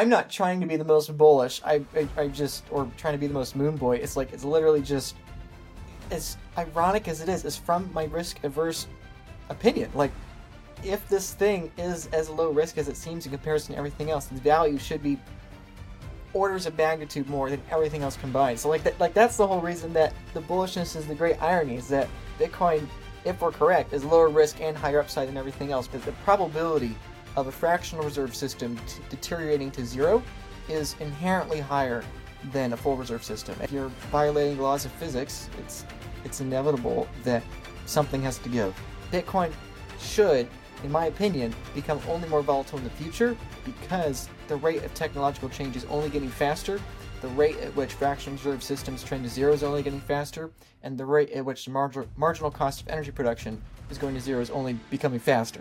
I'm not trying to be the most bullish. I, I, I just or trying to be the most moon boy. It's like it's literally just as ironic as it is, it's from my risk averse opinion. Like if this thing is as low risk as it seems in comparison to everything else, the value should be orders of magnitude more than everything else combined. So like that like that's the whole reason that the bullishness is the great irony is that Bitcoin, if we're correct, is lower risk and higher upside than everything else. But the probability of a fractional reserve system t- deteriorating to zero is inherently higher than a full reserve system. If you're violating the laws of physics, it's it's inevitable that something has to give. Bitcoin should, in my opinion, become only more volatile in the future because the rate of technological change is only getting faster, the rate at which fractional reserve systems trend to zero is only getting faster, and the rate at which the marginal, marginal cost of energy production is going to zero is only becoming faster.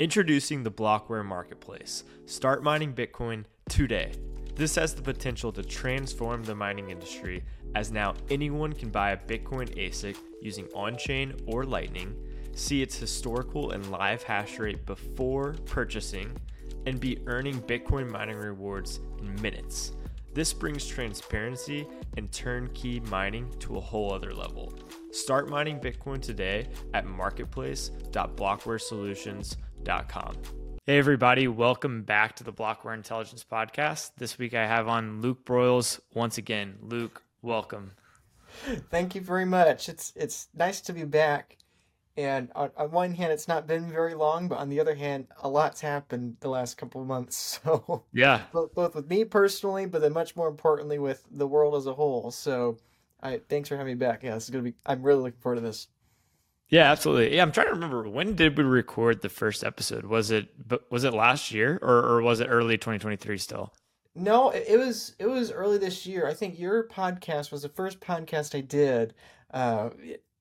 Introducing the Blockware Marketplace. Start mining Bitcoin today. This has the potential to transform the mining industry as now anyone can buy a Bitcoin ASIC using on chain or Lightning, see its historical and live hash rate before purchasing, and be earning Bitcoin mining rewards in minutes. This brings transparency and turnkey mining to a whole other level. Start mining Bitcoin today at marketplace.blockwaresolutions.com Hey, everybody, welcome back to the Blockware Intelligence Podcast. This week I have on Luke Broyles once again. Luke, welcome. Thank you very much. It's it's nice to be back. And on, on one hand, it's not been very long, but on the other hand, a lot's happened the last couple of months. So yeah, both, both with me personally, but then much more importantly with the world as a whole. So, I thanks for having me back. Yeah, this is gonna be. I'm really looking forward to this. Yeah, absolutely. Yeah, I'm trying to remember when did we record the first episode? Was it was it last year or, or was it early 2023 still? No, it was it was early this year. I think your podcast was the first podcast I did uh,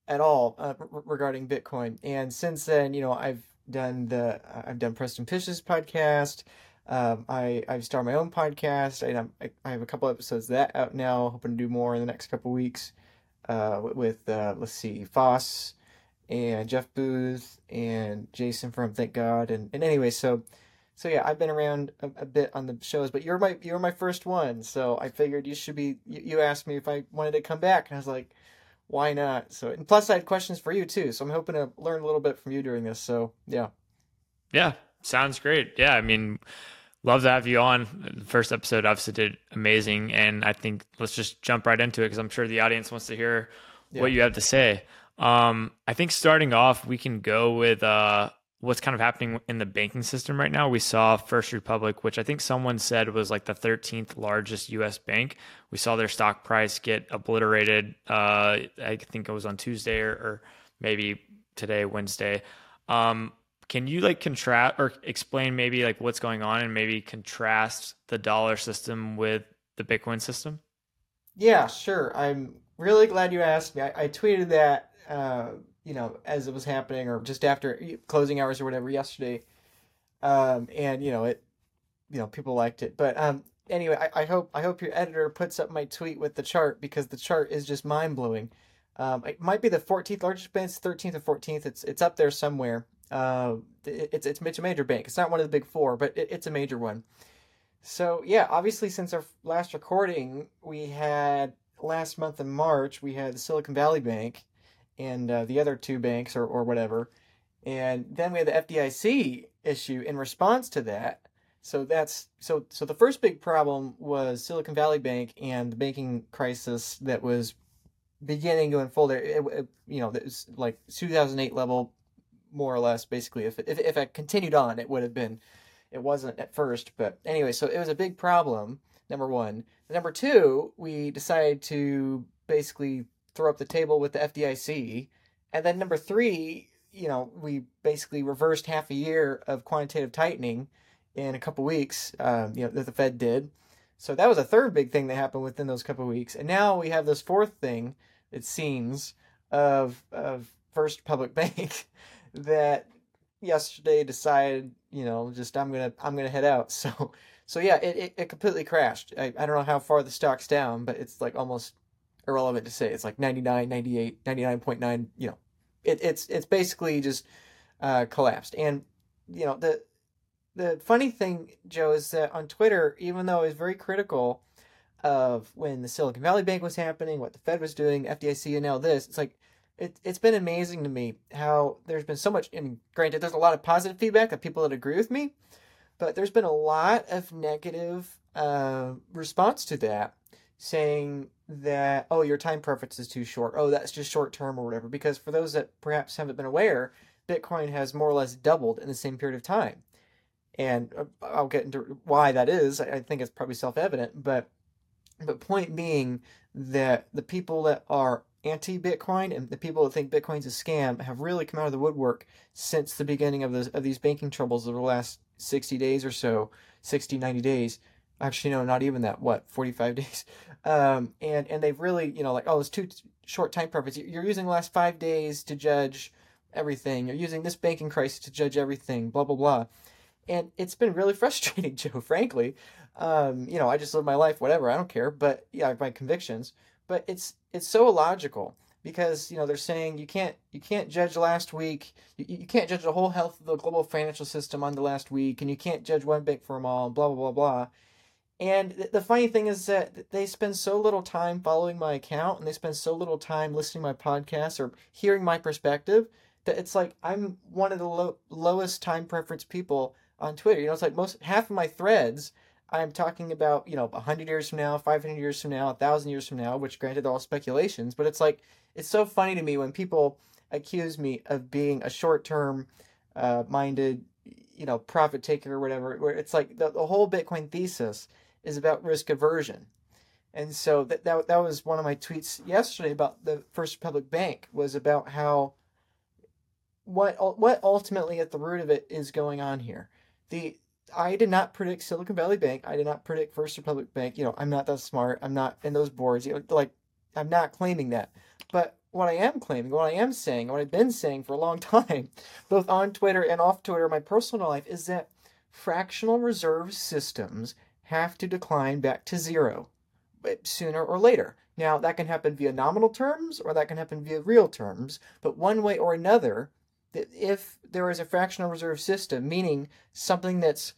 at all uh, regarding Bitcoin, and since then, you know, I've done the I've done Preston Pysh's podcast. Um, I I've started my own podcast. I I have a couple episodes that out now. Hoping to do more in the next couple weeks. Uh, with uh, let's see, Foss and Jeff Booth and Jason from Thank God. And, and anyway so so yeah I've been around a, a, bit on the shows but you're my you're my first one. So I figured you should be you, you, asked me if I wanted to come back and I was like why not? So and plus I had questions for you too. So I'm hoping to learn a little bit from you during this. So yeah. Yeah sounds great. Yeah I mean love to have you on. The first episode obviously did amazing and I think let's just jump right into it because I'm sure the audience wants to hear yeah. what you have to say um, I think starting off, we can go with uh, what's kind of happening in the banking system right now. We saw First Republic, which I think someone said was like the 13th largest U.S. bank. We saw their stock price get obliterated. Uh, I think it was on Tuesday or, or maybe today, Wednesday. Um, can you like contrast or explain maybe like what's going on and maybe contrast the dollar system with the Bitcoin system? Yeah, sure. I'm really glad you asked me. I, I tweeted that uh, you know, as it was happening or just after closing hours or whatever yesterday. Um, and you know, it, you know, people liked it. But um, anyway, I, I hope I hope your editor puts up my tweet with the chart because the chart is just mind blowing. Um, it might be the 14th largest bank, 13th or 14th. It's it's up there somewhere. Uh, it, it's it's a major bank. It's not one of the big four, but it, it's a major one. So yeah, obviously since our last recording, we had last month in March we had the Silicon Valley Bank, and uh, the other two banks or, or whatever. And then we had the FDIC issue in response to that. So that's so so the first big problem was Silicon Valley Bank and the banking crisis that was beginning to unfold. It, it, you know, it was like 2008 level, more or less. Basically, if if if it continued on, it would have been. It wasn't at first, but anyway, so it was a big problem. Number one. Number two, we decided to basically throw up the table with the FDIC. And then number three, you know, we basically reversed half a year of quantitative tightening in a couple weeks, um, you know, that the Fed did. So that was a third big thing that happened within those couple weeks. And now we have this fourth thing, it seems, of, of First Republic Bank that yesterday decided, you know, just I'm gonna I'm gonna head out. So so yeah, it, it, it completely crashed. I, I don't know how far the stock's down, but it's like almost irrelevant to say. It's like 99, 98, 99.9, you know, it, it's it's basically just uh, collapsed. And you know the the funny thing, Joe, is that on Twitter, even though I was very critical of when the Silicon Valley Bank was happening, what the Fed was doing, FDIC, and now this, it's like it, it's been amazing to me how there's been so much. Mean, granted, there's a lot of positive feedback of people that agree with me, but there's been a lot of negative uh, response to that, saying that oh, your time preference is too short. Oh, that's just short term or whatever. Because for those that perhaps haven't been aware, Bitcoin has more or less doubled in the same period of time, and uh, I'll get into why that is. I think it's probably self evident, but but point being that the people that are anti Bitcoin and the people that think Bitcoin's a scam have really come out of the woodwork since the beginning of, those, of these banking troubles over the last 60 days or so, 60, 90 days. Actually, no, not even that. What, 45 days? Um, and, and they've really, you know, like, oh, it's too short time preference. You're using the last five days to judge everything. You're using this banking crisis to judge everything, blah, blah, blah. And it's been really frustrating, Joe, frankly. Um, you know, I just live my life, whatever, I don't care. But yeah, my convictions but it's it's so illogical because you know they're saying you can't you can't judge last week you, you can't judge the whole health of the global financial system on the last week and you can't judge one bank for them all blah blah blah blah and the funny thing is that they spend so little time following my account and they spend so little time listening to my podcast or hearing my perspective that it's like i'm one of the lo- lowest time preference people on twitter. You know it's like most half of my threads I'm talking about, you know, 100 years from now, 500 years from now, 1,000 years from now, which granted, they're all speculations, but it's like, it's so funny to me when people accuse me of being a short term uh, minded, you know, profit taker or whatever, where it's like the, the whole Bitcoin thesis is about risk aversion. And so that, that, that was one of my tweets yesterday about the First Republic Bank was about how what what ultimately at the root of it is going on here. The I did not predict Silicon Valley Bank. I did not predict First Republic Bank. You know, I'm not that smart. I'm not in those boards. You know, like I'm not claiming that. But what I am claiming, what I am saying, what I've been saying for a long time, both on Twitter and off Twitter, my personal life, is that fractional reserve systems have to decline back to zero sooner or later. Now, that can happen via nominal terms or that can happen via real terms, but one way or another, if there is a fractional reserve system, meaning something that's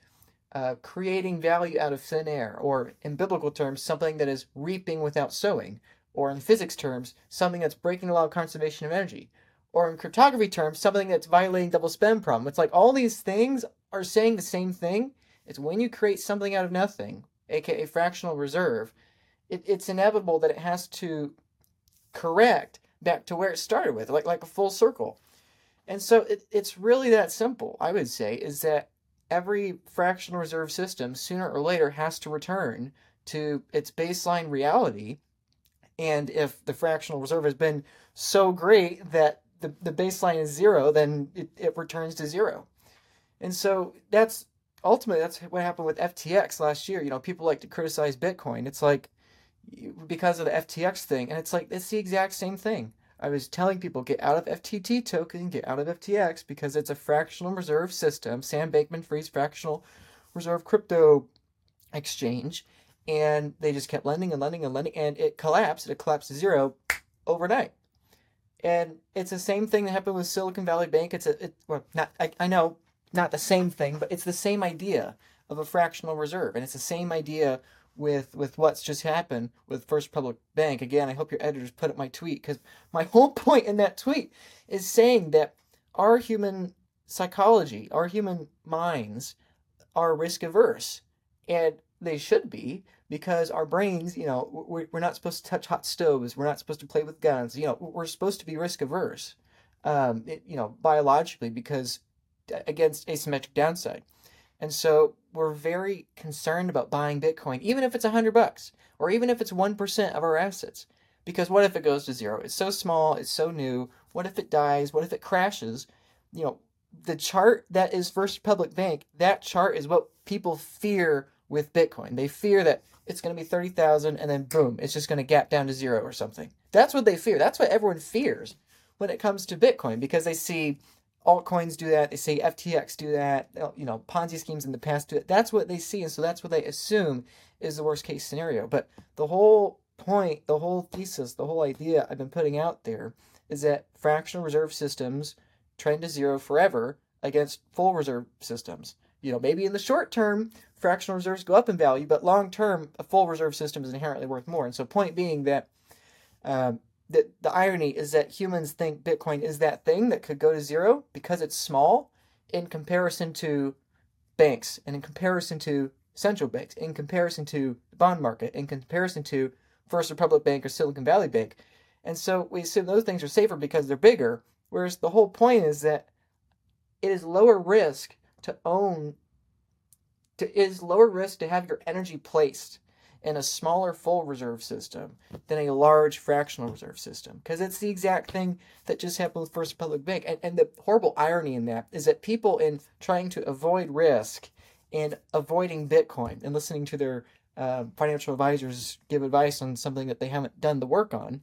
uh, creating value out of thin air, or in biblical terms, something that is reaping without sowing, or in physics terms, something that's breaking the law of conservation of energy, or in cryptography terms, something that's violating double spend problem. It's like all these things are saying the same thing. It's when you create something out of nothing, aka fractional reserve, it, it's inevitable that it has to correct back to where it started with, like like a full circle. And so it, it's really that simple, I would say, is that every fractional reserve system sooner or later has to return to its baseline reality. And if the fractional reserve has been so great that the, the baseline is zero, then it, it returns to zero. And so that's ultimately that's what happened with FTX last year. You know, people like to criticize Bitcoin. It's like because of the FTX thing, and it's like it's the exact same thing. I was telling people get out of FTT token, get out of FTX because it's a fractional reserve system. Sam Bankman Fried's fractional reserve crypto exchange. And they just kept lending and lending and lending, and it collapsed. It collapsed to zero overnight. And it's the same thing that happened with Silicon Valley Bank. It's a, it, well, not, I, I know, not the same thing, but it's the same idea of a fractional reserve. And it's the same idea with with what's just happened with First Republic Bank. Again, I hope your editors put up my tweet because my whole point in that tweet is saying that our human psychology, our human minds, are risk averse, and they should be because our brains, you know, we're, not supposed to touch hot stoves. We're not supposed to play with guns. You know, we're supposed to be risk averse, um, it, you know, biologically because against asymmetric downside. And so we're very concerned about buying Bitcoin, even if it's a hundred bucks, or even if it's one percent of our assets. Because what if it goes to zero? It's so small, it's so new. What if it dies? What if it crashes? You know, the chart that is First Republic Bank, that chart is what people fear with Bitcoin. They fear that it's going to be 30,000 and then boom, it's just going to gap down to zero or something. That's what they fear. That's what everyone fears when it comes to Bitcoin because they see altcoins do that. They say FTX do that. You know, Ponzi schemes in the past do it. That's what they see, and so that's what they assume is the worst case scenario. But the whole point, the whole thesis, the whole idea I've been putting out there is that fractional reserve systems trend to zero forever against full reserve systems. You know, maybe in the short term, fractional reserves go up in value, but long term, a full reserve system is inherently worth more. And so, point being that um, the, the irony is that humans think Bitcoin is that thing that could go to zero because it's small in comparison to banks and in comparison to central banks, in comparison to the bond market, in comparison to First Republic Bank or Silicon Valley Bank. And so we assume those things are safer because they're bigger, whereas the whole point is that it is lower risk to own to, it is lower risk to have your energy placed in a smaller full reserve system than a large fractional reserve system because it's the exact thing that just happened with First Republic Bank. And, and the horrible irony in that is that people, in trying to avoid risk and avoiding Bitcoin and listening to their uh, financial advisors give advice on something that they haven't done the work on,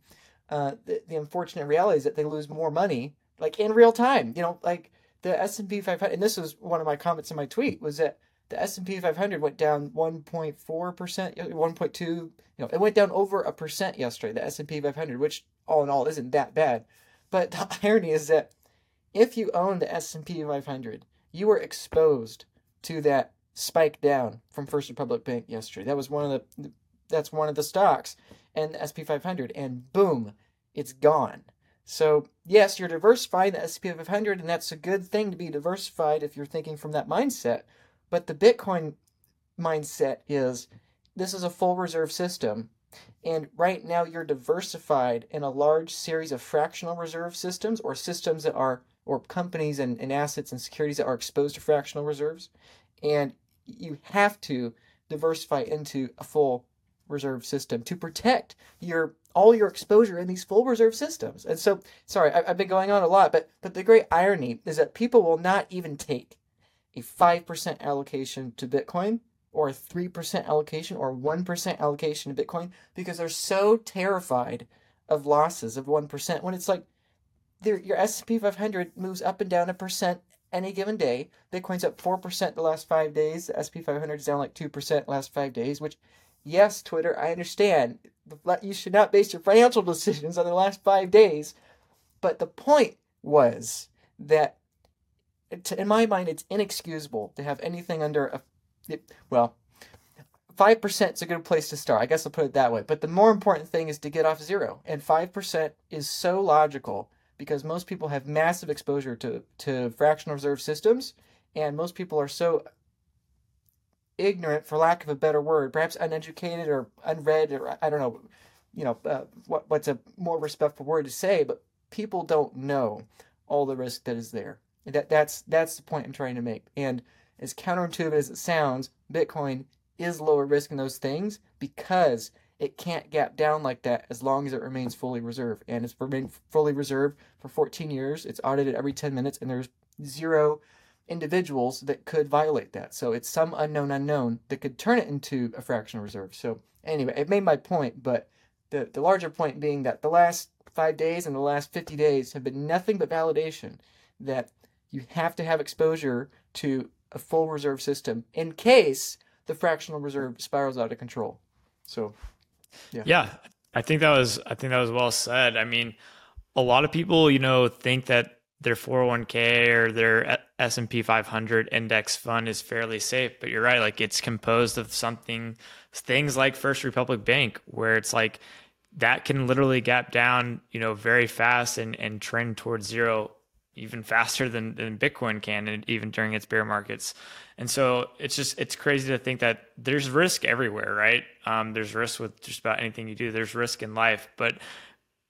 uh, the, the unfortunate reality is that they lose more money, like in real time. You know, like the S and P 500, and this was one of my comments in my tweet was that the S&P 500 went down 1.4%, 1.2, you know, it went down over a percent yesterday, the S&P 500, which all in all isn't that bad. But the irony is that if you own the S&P 500, you were exposed to that spike down from First Republic Bank yesterday. That was one of the that's one of the stocks and the SP 500 and boom, it's gone. So, yes, you're diversifying the SP 500 and that's a good thing to be diversified if you're thinking from that mindset. But the Bitcoin mindset is this is a full reserve system. And right now you're diversified in a large series of fractional reserve systems or systems that are, or companies and, and assets and securities that are exposed to fractional reserves. And you have to diversify into a full reserve system to protect your all your exposure in these full reserve systems. And so, sorry, I, have been going on a lot, but but the great irony is that people will not even take a 5% allocation to Bitcoin or a 3% allocation or 1% allocation to Bitcoin because they're so terrified of losses of 1% when it's like your S&P 500 moves up and down a percent any given day. Bitcoin's up 4% the last 5 days. The S&P 500 is down like 2% last 5 days, which yes, Twitter, I understand. You should not base your financial decisions on the last 5 days. But the point was that in my mind, it's inexcusable to have anything under a, it, well, 5% is a good place to start. I guess I'll put it that way. But the more important thing is to get off zero. And 5% is so logical because most people have massive exposure to, to fractional reserve systems. And most people are so ignorant, for lack of a better word, perhaps uneducated or unread, or I don't know, you know, uh, what, what's a more respectful word to say, but people don't know all the risk that is there. That that's that's the point I'm trying to make. And as counterintuitive as it sounds, Bitcoin is lower risk in those things because it can't gap down like that as long as it remains fully reserved. And it's remained fully reserved for 14 years. It's audited every 10 minutes, and there's zero individuals that could violate that. So it's some unknown unknown that could turn it into a fractional reserve. So anyway, it made my point, but the, the larger point being that the last five days and the last 50 days have been nothing but validation that you have to have exposure to a full reserve system in case the fractional reserve spirals out of control. So, yeah. Yeah, I think that was I think that was well said. I mean, a lot of people, you know, think that their 401k or their S&P 500 index fund is fairly safe, but you're right, like it's composed of something things like First Republic Bank where it's like that can literally gap down, you know, very fast and and trend towards zero even faster than, than Bitcoin can, and even during its bear markets. And so it's just it's crazy to think that there's risk everywhere, right? Um, there's risk with just about anything you do. There's risk in life, but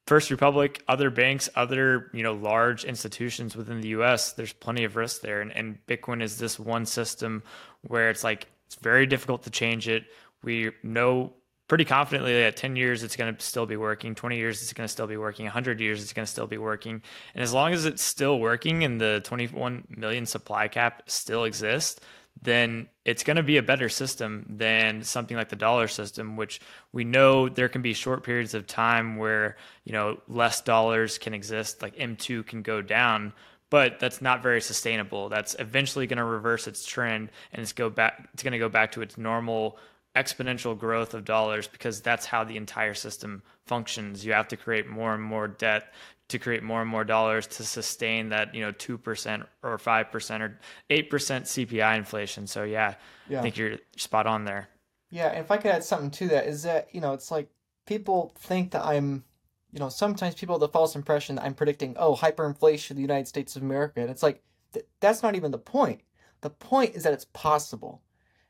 First Republic, other banks, other you know large institutions within the U.S. There's plenty of risk there, and, and Bitcoin is this one system where it's like it's very difficult to change it. We know pretty confidently that 10 years it's going to still be working 20 years it's going to still be working 100 years it's going to still be working. And as long as it's still working and the 21 million supply cap still exists then it's going to be a better system than something like the dollar system which we know there can be short periods of time where you know less dollars can exist like m2 can go down but that's not very sustainable. That's eventually going to reverse its trend and it's go back it's going to go back to its normal exponential growth of dollars because that's how the entire system functions. You have to create more and more debt to create more and more dollars to sustain that, you know, 2% or 5% or 8% CPI inflation. So yeah, yeah. I think you're spot on there. Yeah, and if I could add something to that is that, you know, it's like people think that I'm you know, sometimes people have the false impression that I'm predicting, oh, hyperinflation in the United States of America. And it's like, th- that's not even the point. The point is that it's possible.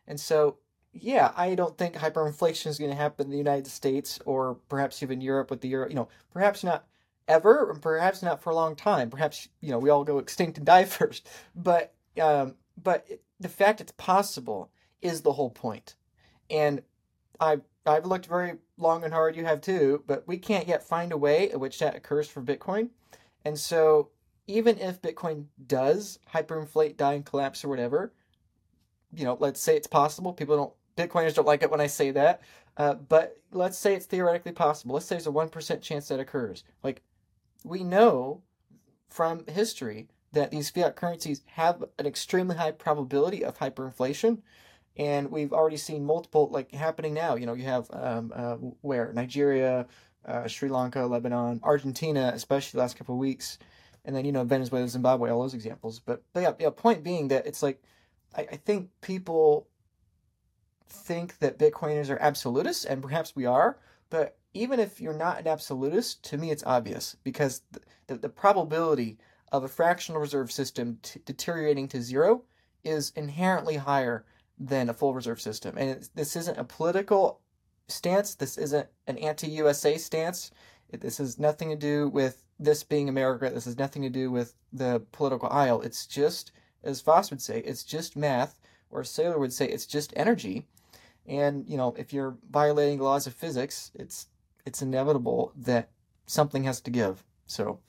And so, yeah, I don't think hyperinflation is going to happen in the United States or perhaps even Europe with the euro. You know, perhaps not ever, perhaps not for a long time. Perhaps you know we all go extinct and die first. But um, but the fact it's possible is the whole point. And I've I've looked very long and hard. You have too, but we can't yet find a way at which that occurs for Bitcoin. And so even if Bitcoin does hyperinflate, die, and collapse or whatever, you know, let's say it's possible. People don't, Bitcoiners don't like it when I say that. Uh, but let's say it's theoretically possible. Let's say there's a 1% chance that occurs. Like, we know from history that these fiat currencies have an extremely high probability of hyperinflation. And we've already seen multiple, like, happening now. You know, you have um, uh, where? Nigeria, uh, Sri Lanka, Lebanon, Argentina, especially the last couple of weeks and then you know Venezuela, Zimbabwe, all those examples. But, but yeah, yeah, point being that it's like I, I think people think that Bitcoiners are absolutists, and perhaps we are. But even if you're not an absolutist, to me it's obvious because the, the, the probability of a fractional reserve system t- deteriorating to zero is inherently higher than a full reserve system. And this isn't a political stance. This isn't an anti-USA stance. This has nothing to do with this being America. This has nothing to do with the political aisle. It's just, as Foss would say, it's just math, or Saylor would say, it's just energy. And you know, if you're violating laws of physics, it's it's inevitable that something has to give. So,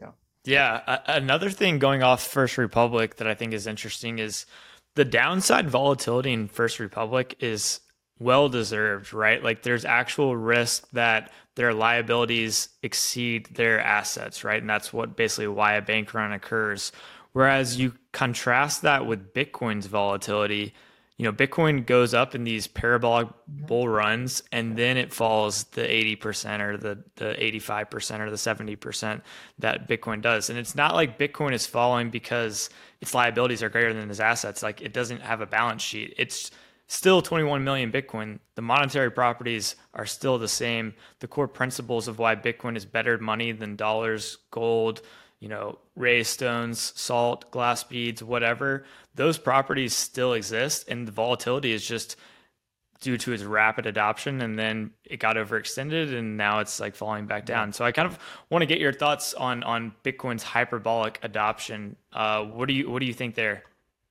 yeah. Yeah. Another thing going off First Republic that I think is interesting is the downside volatility in First Republic is well deserved, right? Like there's actual risk that their liabilities exceed their assets, right? And that's what basically why a bank run occurs. Whereas you contrast that with Bitcoin's volatility, you know, Bitcoin goes up in these parabolic bull runs and then it falls the 80% or the, the 85% or the 70% that Bitcoin does. And it's not like Bitcoin is falling because its liabilities are greater than its assets. Like it doesn't have a balance sheet. It's still 21 million Bitcoin. The monetary properties are still the same. The core principles of why Bitcoin is better money than dollars, gold, you know, raised stones, salt, glass beads, whatever, those properties still exist. And the volatility is just due to its rapid adoption. And then it got overextended and now it's like falling back down. So I kind of want to get your thoughts on, on Bitcoin's hyperbolic adoption. Uh, what do you, what do you think there?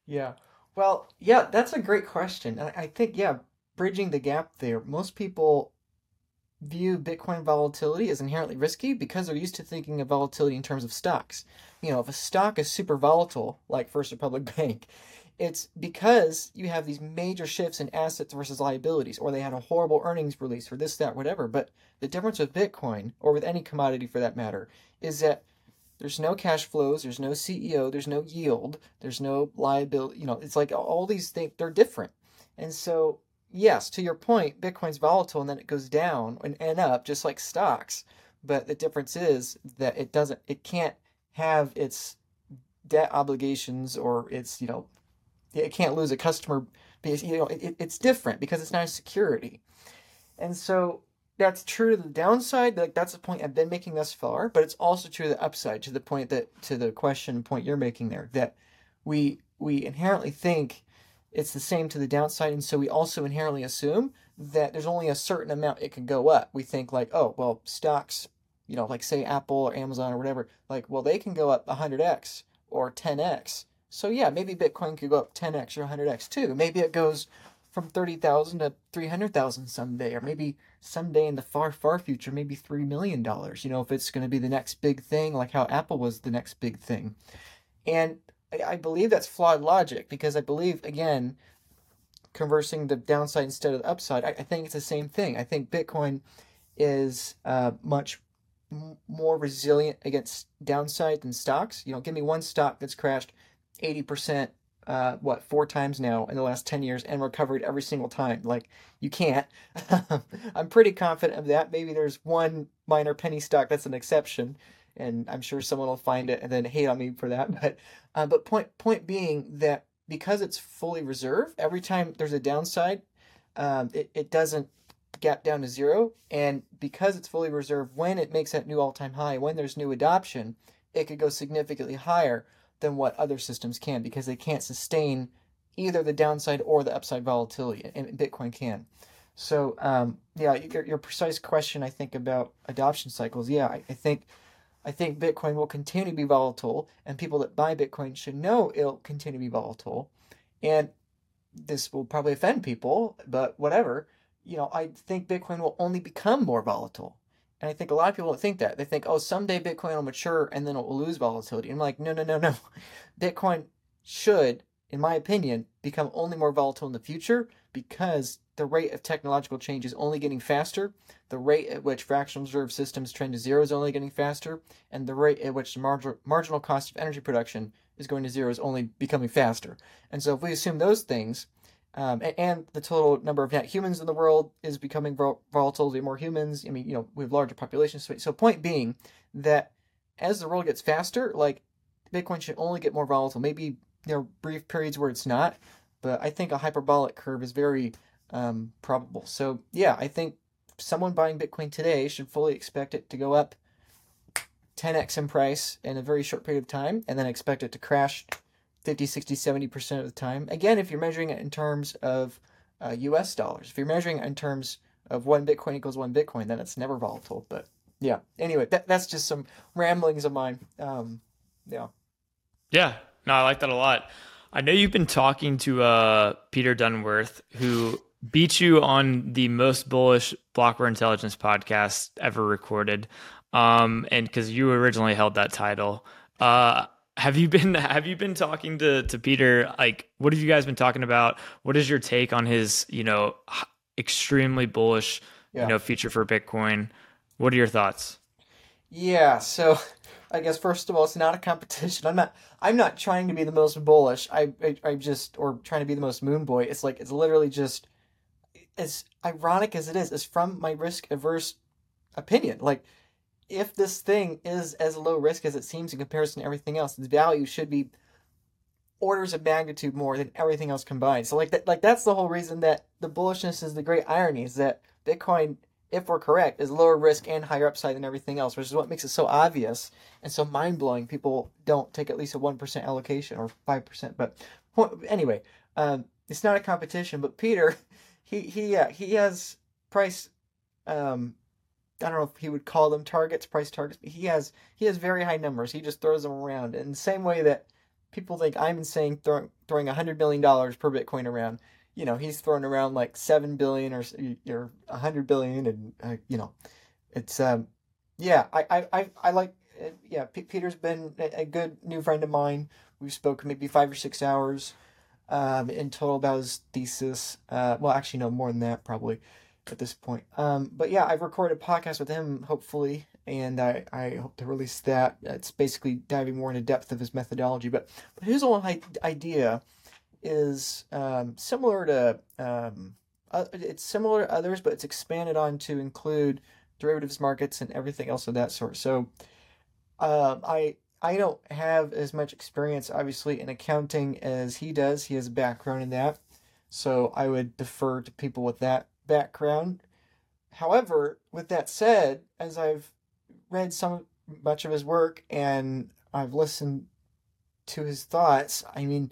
Yeah. Well, yeah, that's a great question. I think, yeah, bridging the gap there, most people view Bitcoin volatility as inherently risky because they're used to thinking of volatility in terms of stocks. You know, if a stock is super volatile, like First Republic Bank, it's because you have these major shifts in assets versus liabilities, or they had a horrible earnings release, or this, that, whatever. But the difference with Bitcoin, or with any commodity for that matter, is that there's no cash flows, there's no CEO, there's no yield, there's no liability. You know, it's like all these things, they're different. And so, yes, to your point, Bitcoin's volatile and then it goes down and, and up just like stocks. But the difference is that it doesn't, it can't have its debt obligations or its, you know, it can't lose a customer. You know, it, it's different because it's not a security. And so that's true to the downside. Like that's the point I've been making thus far, but it's also true to the upside, to the point that to the question point you're making there, that we we inherently think it's the same to the downside, and so we also inherently assume that there's only a certain amount it can go up. We think like, oh well, stocks, you know, like say Apple or Amazon or whatever, like well they can go up 100x or 10x. So yeah, maybe Bitcoin could go up 10x or 100x too. Maybe it goes from 30,000 to 300,000 someday, or maybe someday in the far, far future, maybe $3 million, you know, if it's going to be the next big thing, like how Apple was the next big thing. And I believe that's flawed logic because I believe, again, conversing the downside instead of the upside, I, I think it's the same thing. I think Bitcoin is uh, much more resilient against downside than stocks. You know, give me one stock that's crashed 80% uh, what four times now in the last 10 years and recovered every single time like you can't i'm pretty confident of that maybe there's one minor penny stock that's an exception and i'm sure someone will find it and then hate on me for that but uh, but point point being that because it's fully reserved every time there's a downside um, it, it doesn't gap down to zero and because it's fully reserved when it makes that new all-time high when there's new adoption it could go significantly higher than what other systems can because they can't sustain either the downside or the upside volatility, and Bitcoin can. So, um, yeah, your, your precise question, I think, about adoption cycles, yeah, I, I think. I think Bitcoin will continue to be volatile, and people that buy Bitcoin should know it'll continue to be volatile. And this will probably offend people, but whatever. You know, I think Bitcoin will only become more volatile. And I think a lot of people don't think that. They think, oh, someday Bitcoin will mature and then it will lose volatility. And I'm like, no, no, no, no. Bitcoin should, in my opinion, become only more volatile in the future because the rate of technological change is only getting faster. The rate at which fractional reserve systems trend to zero is only getting faster. And the rate at which the marginal, marginal cost of energy production is going to zero is only becoming faster. And so if we assume those things, um, and, and, the total number of net humans in the world is becoming volatile. There more humans. I mean, you know, we have larger populations. So, point being that as the world gets faster, like Bitcoin should only get more volatile. Maybe there are brief periods where it's not, but I think a hyperbolic curve is very um, probable. So yeah, I think someone buying Bitcoin today should fully expect it to go up 10x in price in a very short period of time, and then expect it to crash 50, 60, 70% of the time. Again, if you're measuring it in terms of uh, US dollars, if you're measuring it in terms of one Bitcoin equals one Bitcoin, then it's never volatile. But yeah, anyway, that, that's just some ramblings of mine. Um, yeah. Yeah, no, I like that a lot. I know you've been talking to uh, Peter Dunworth, who beat you on the most bullish Blockware Intelligence podcast ever recorded. Um, and because you originally held that title. Uh, have you been have you been talking to to Peter? Like what have you guys been talking about? What is your take on his you know extremely bullish yeah. you know future for bitcoin? What are your thoughts? Yeah so i guess first of all it's not a competition. I'm not i'm not trying to be the most bullish. I i, I just or trying to be the most moon boy. It's like it's literally just as ironic as it is is, from my risk averse opinion like if this thing is as low risk as it seems in comparison to everything else, its value should be orders of magnitude more than everything else combined. So like that like that's the whole reason that the bullishness is the great irony is that Bitcoin, if we're correct, is lower risk and higher upside than everything else, which is what makes it so obvious and so mind blowing. People don't take at least a one percent allocation or five percent. But anyway, um, it's not a competition. But Peter, he he uh, he has price um, I don't know if he would call them targets, price targets, he has he has very high numbers. He just throws them around in the same way that people think I'm insane throwing throwing hundred million dollars per Bitcoin around. You know, he's throwing around like seven billion or or hundred billion, and uh, you know, it's um, yeah, I I I, like uh, yeah. P- Peter's been a, a, good new friend of mine. We've spoken maybe five or six hours um, in total about his thesis. Uh, well, actually, no more than that probably at this point. Um, but yeah, I've recorded a podcast with him, hopefully, and I, I hope to release that. It's basically diving more into depth of his methodology. But, but his whole idea is um, similar to um, uh, it's similar to others, but it's expanded on to include derivatives markets and everything else of that sort. So uh, I I don't have as much experience, obviously, in accounting as he does. He has a background in that, so I would defer to people with that background. However, with that said, as I've read some much of his work and I've listened to his thoughts, I mean,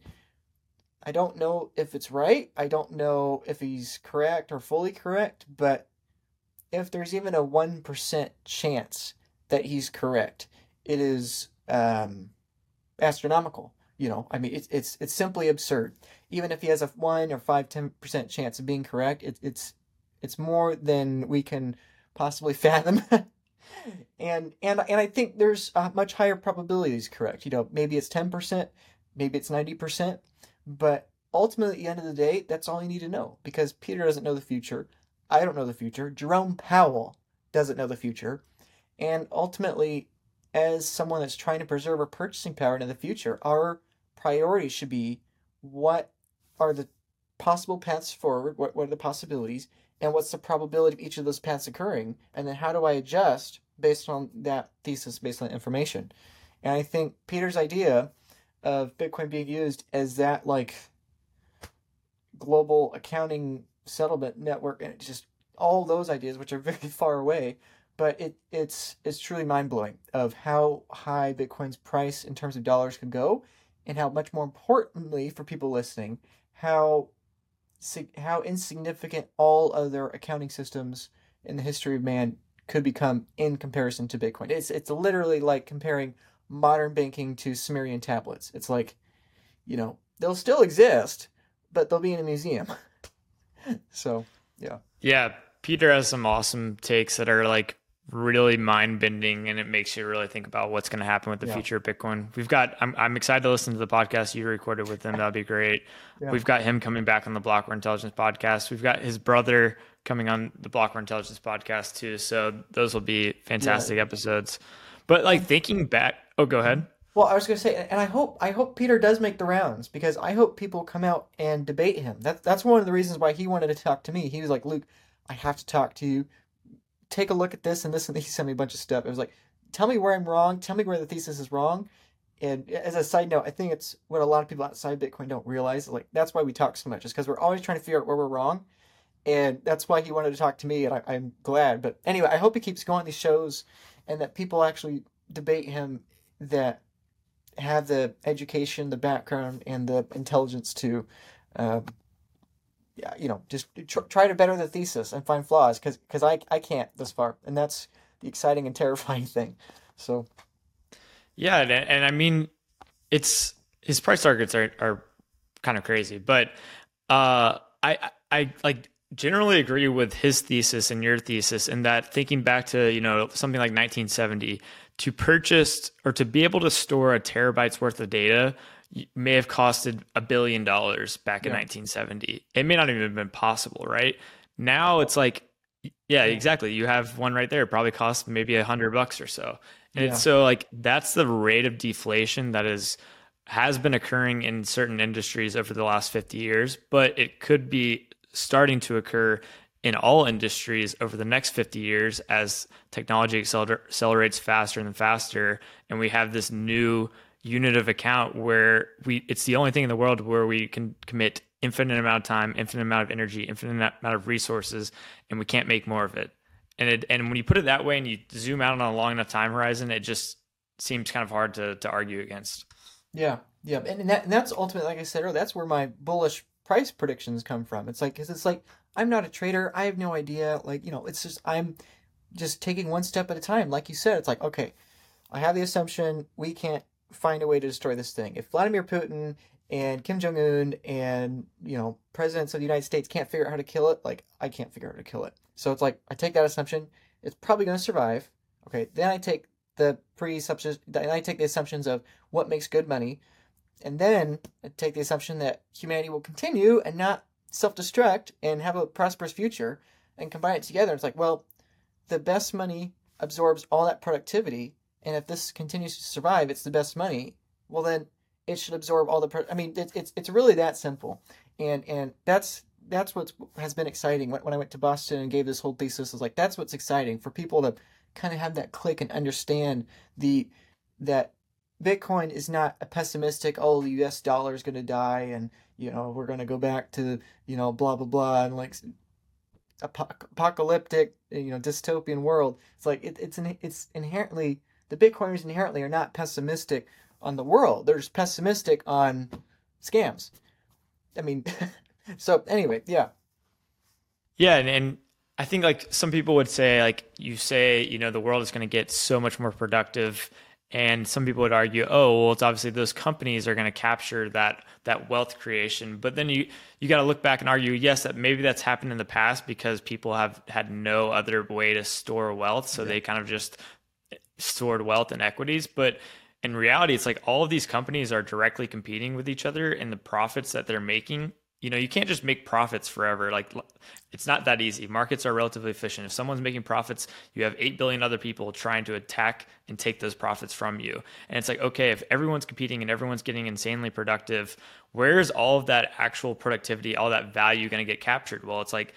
I don't know if it's right. I don't know if he's correct or fully correct, but if there's even a 1% chance that he's correct, it is um, astronomical. You know, I mean, it's, it's, it's simply absurd. Even if he has a 1 or 5, 10% chance of being correct, it, it's it's more than we can possibly fathom. and and and I think there's a much higher probabilities correct. You know, maybe it's 10%, maybe it's 90%, but ultimately at the end of the day, that's all you need to know because Peter doesn't know the future. I don't know the future. Jerome Powell doesn't know the future. And ultimately, as someone that's trying to preserve our purchasing power into the future, our priority should be what are the possible paths forward? What, what are the possibilities? And what's the probability of each of those paths occurring? And then how do I adjust based on that thesis, based on that information? And I think Peter's idea of Bitcoin being used as that like global accounting settlement network and just all those ideas, which are very far away, but it it's it's truly mind blowing of how high Bitcoin's price in terms of dollars could go, and how much more importantly for people listening, how how insignificant all other accounting systems in the history of man could become in comparison to Bitcoin. It's it's literally like comparing modern banking to Sumerian tablets. It's like, you know, they'll still exist, but they'll be in a museum. so, yeah. Yeah, Peter has some awesome takes that are like really mind bending and it makes you really think about what's going to happen with the yeah. future of Bitcoin. We've got, I'm, I'm excited to listen to the podcast you recorded with him. That'd be great. Yeah. We've got him coming back on the Blockware Intelligence podcast. We've got his brother coming on the Blockware Intelligence podcast too. So those will be fantastic yeah. episodes. But like thinking back, oh, go ahead. Well, I was going to say, and I hope I hope Peter does make the rounds because I hope people come out and debate him. That's that's one of the reasons why he wanted to talk to me. He was like, Luke, I have to talk to you take a look at this and this and he sent me a bunch of stuff. It was like, tell me where I'm wrong. Tell me where the thesis is wrong. And as a side note, I think it's what a lot of people outside Bitcoin don't realize. Like that's why we talk so much, is because we're always trying to figure out where we're wrong. And that's why he wanted to talk to me, and I, am glad. But anyway, I hope he keeps going these shows, and that people actually debate him that have the education, the background, and the intelligence to uh, you know, just tr- try to better the thesis and find flaws because because I I can't this far, and that's the exciting and terrifying thing. So, yeah, and, and I mean, it's his price targets are are kind of crazy, but uh, I I like generally agree with his thesis and your thesis in that thinking back to you know something like 1970 to purchase or to be able to store a terabyte's worth of data may have costed a billion dollars back in yeah. 1970. It may not even have been possible, right? Now it's like, yeah, exactly. You have one right there. It probably costs maybe a hundred bucks or so. And yeah. so like that's the rate of deflation that is has been occurring in certain industries over the last 50 years, but it could be starting to occur in all industries over the next 50 years as technology accelerates faster and faster and we have this new unit of account where we it's the only thing in the world where we can commit infinite amount of time, infinite amount of energy, infinite amount of resources, and we can't make more of it. And it and when you put it that way and you zoom out on a long enough time horizon, it just seems kind of hard to to argue against. Yeah, yeah, and, that, and that's ultimately, like I said earlier, that's where my bullish price predictions come from. It's like because it's like I'm not a trader, I have no idea. Like you know, it's just I'm just taking one step at a time. Like you said, it's like okay, I have the assumption we can't find a way to destroy this thing. If Vladimir Putin and Kim Jong Un and you know presidents of the United States can't figure out how to kill it, like I can't figure out how to kill it. So it's like I take that assumption, it's probably going to survive. Okay, then I take the pre-assumptions, then I take the assumptions of what makes good money, and then I take the assumption that humanity will continue and not self-destruct and have a prosperous future, and combine it together. It's like, well, the best money absorbs all that productivity and if this continues to survive, it's the best money. Well, then it should absorb all the. Pro- I mean, it's it's it's really that simple, and and that's that's what has been exciting. When, when I went to Boston and gave this whole thesis, I was like, that's what's exciting for people to kind of have that click and understand the that Bitcoin is not a pessimistic. Oh, the U.S. dollar is going to die, and you know we're going to go back to you know blah blah blah, and like apocalyptic you know dystopian world. It's like it, it's an, it's inherently the Bitcoiners inherently are not pessimistic on the world. They're just pessimistic on scams. I mean, so anyway, yeah. Yeah, and, and I think like some people would say, like you say, you know, the world is going to get so much more productive, and some people would argue, oh, well, it's obviously those companies are going to capture that that wealth creation. But then you you got to look back and argue, yes, that maybe that's happened in the past because people have had no other way to store wealth, so yeah. they kind of just stored wealth and equities. But in reality, it's like all of these companies are directly competing with each other, and the profits that they're making, you know, you can't just make profits forever. Like it's not that easy. Markets are relatively efficient. If someone's making profits, you have 8 billion other people trying to attack and take those profits from you. And it's like, okay, if everyone's competing and everyone's getting insanely productive, where's all of that actual productivity, all that value going to get captured? Well, it's like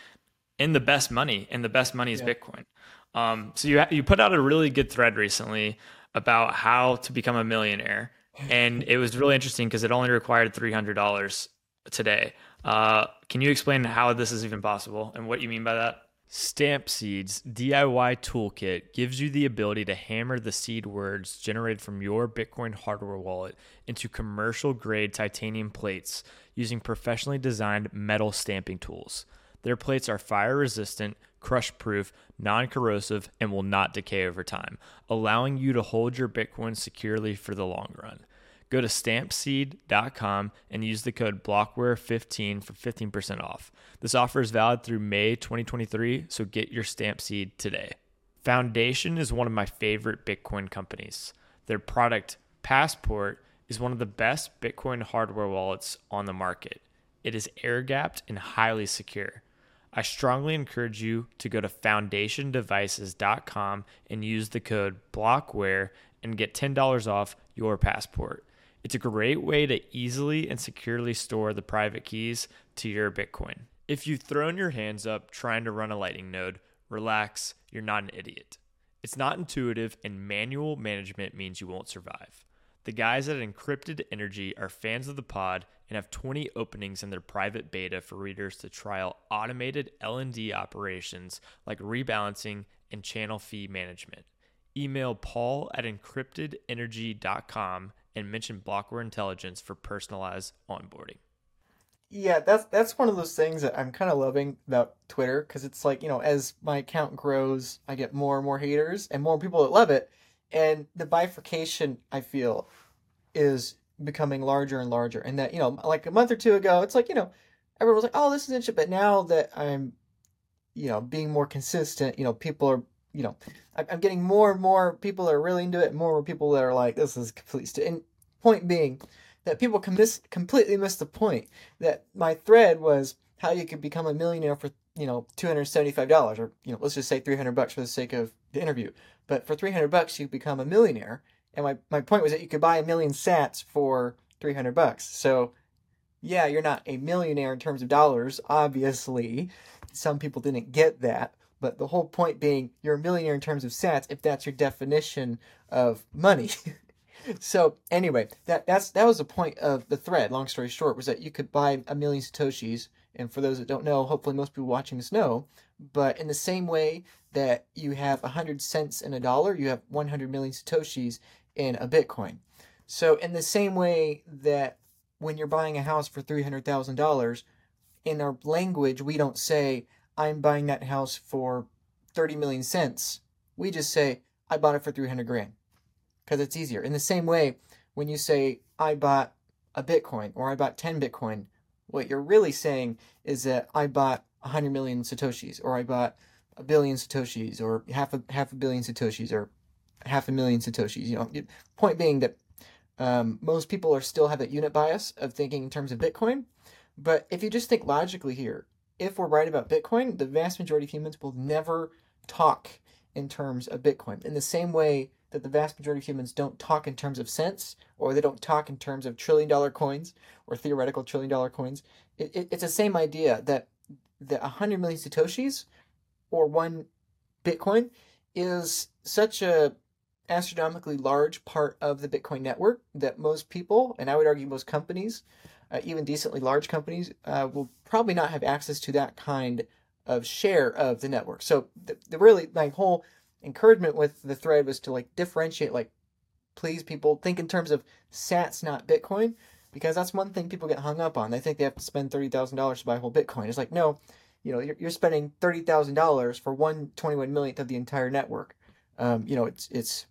in the best money, and the best money is yeah. Bitcoin. Um, so you you put out a really good thread recently about how to become a millionaire, and it was really interesting because it only required three hundred dollars today. Uh, can you explain how this is even possible and what you mean by that? Stampseed's DIY Toolkit gives you the ability to hammer the seed words generated from your Bitcoin hardware wallet into commercial grade titanium plates using professionally designed metal stamping tools. Their plates are fire resistant, crush proof, non corrosive, and will not decay over time, allowing you to hold your Bitcoin securely for the long run. Go to stampseed.com and use the code BLOCKWARE15 for 15% off. This offer is valid through May 2023, so get your stamp seed today. Foundation is one of my favorite Bitcoin companies. Their product, Passport, is one of the best Bitcoin hardware wallets on the market. It is air gapped and highly secure. I strongly encourage you to go to foundationdevices.com and use the code BLOCKWARE and get $10 off your passport. It's a great way to easily and securely store the private keys to your Bitcoin. If you've thrown your hands up trying to run a Lightning node, relax, you're not an idiot. It's not intuitive, and manual management means you won't survive. The guys at Encrypted Energy are fans of the pod and have 20 openings in their private beta for readers to trial automated LND operations like rebalancing and channel fee management. Email paul at encryptedenergy.com and mention Blockware Intelligence for personalized onboarding. Yeah, that's that's one of those things that I'm kind of loving about Twitter because it's like you know as my account grows, I get more and more haters and more people that love it, and the bifurcation I feel is becoming larger and larger. And that you know, like a month or two ago, it's like you know, everyone was like, "Oh, this is interesting," but now that I'm, you know, being more consistent, you know, people are you know, I'm getting more and more people that are really into it, more people that are like, this is complete. St-. And point being that people can miss, completely miss the point that my thread was how you could become a millionaire for, you know, $275 or, you know, let's just say 300 bucks for the sake of the interview. But for 300 bucks, you become a millionaire. And my, my point was that you could buy a million sats for 300 bucks. So yeah, you're not a millionaire in terms of dollars, obviously. Some people didn't get that. But the whole point being, you're a millionaire in terms of sats if that's your definition of money. so anyway, that that's that was the point of the thread. Long story short, was that you could buy a million satoshis. And for those that don't know, hopefully most people watching this know. But in the same way that you have 100 cents in a dollar, you have 100 million satoshis in a Bitcoin. So in the same way that when you're buying a house for $300,000, in our language, we don't say, I'm buying that house for 30 million cents. We just say, I bought it for 300 grand because it's easier. In the same way, when you say, I bought a Bitcoin or I bought 10 Bitcoin, what you're really saying is that I bought 100 million Satoshis or I bought a billion Satoshis or half a, half a billion Satoshis or half a million Satoshis. You know, point being that um, most people are still have that unit bias of thinking in terms of Bitcoin. But if you just think logically here, if we're right about Bitcoin, the vast majority of humans will never talk in terms of Bitcoin. In the same way that the vast majority of humans don't talk in terms of cents, or they don't talk in terms of trillion dollar coins or theoretical trillion dollar coins. It, it, it's the same idea that that 100 million Satoshis or one Bitcoin is such a astronomically large part of the Bitcoin network that most people, and I would argue most companies, uh, even decently large companies, uh, will probably not have access to that kind of share of the network. So the, the really my whole encouragement with the thread was to like differentiate like please people think in terms of sats not bitcoin because that's one thing people get hung up on they think they have to spend $30000 to buy a whole bitcoin it's like no you know you're, you're spending $30000 for one 21 millionth of the entire network um, you know it's it's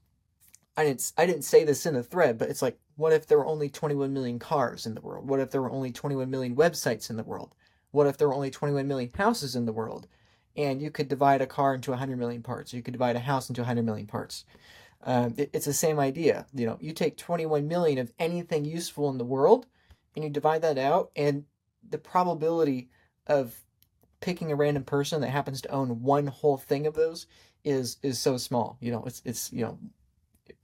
i didn't i didn't say this in a thread but it's like what if there were only 21 million cars in the world what if there were only 21 million websites in the world what if there were only 21 million houses in the world? And you could divide a car into 100 million parts. You could divide a house into 100 million parts. Um, it, it's the same idea. You know, you take 21 million of anything useful in the world, and you divide that out, and the probability of picking a random person that happens to own one whole thing of those is is so small. You know, it's it's you know,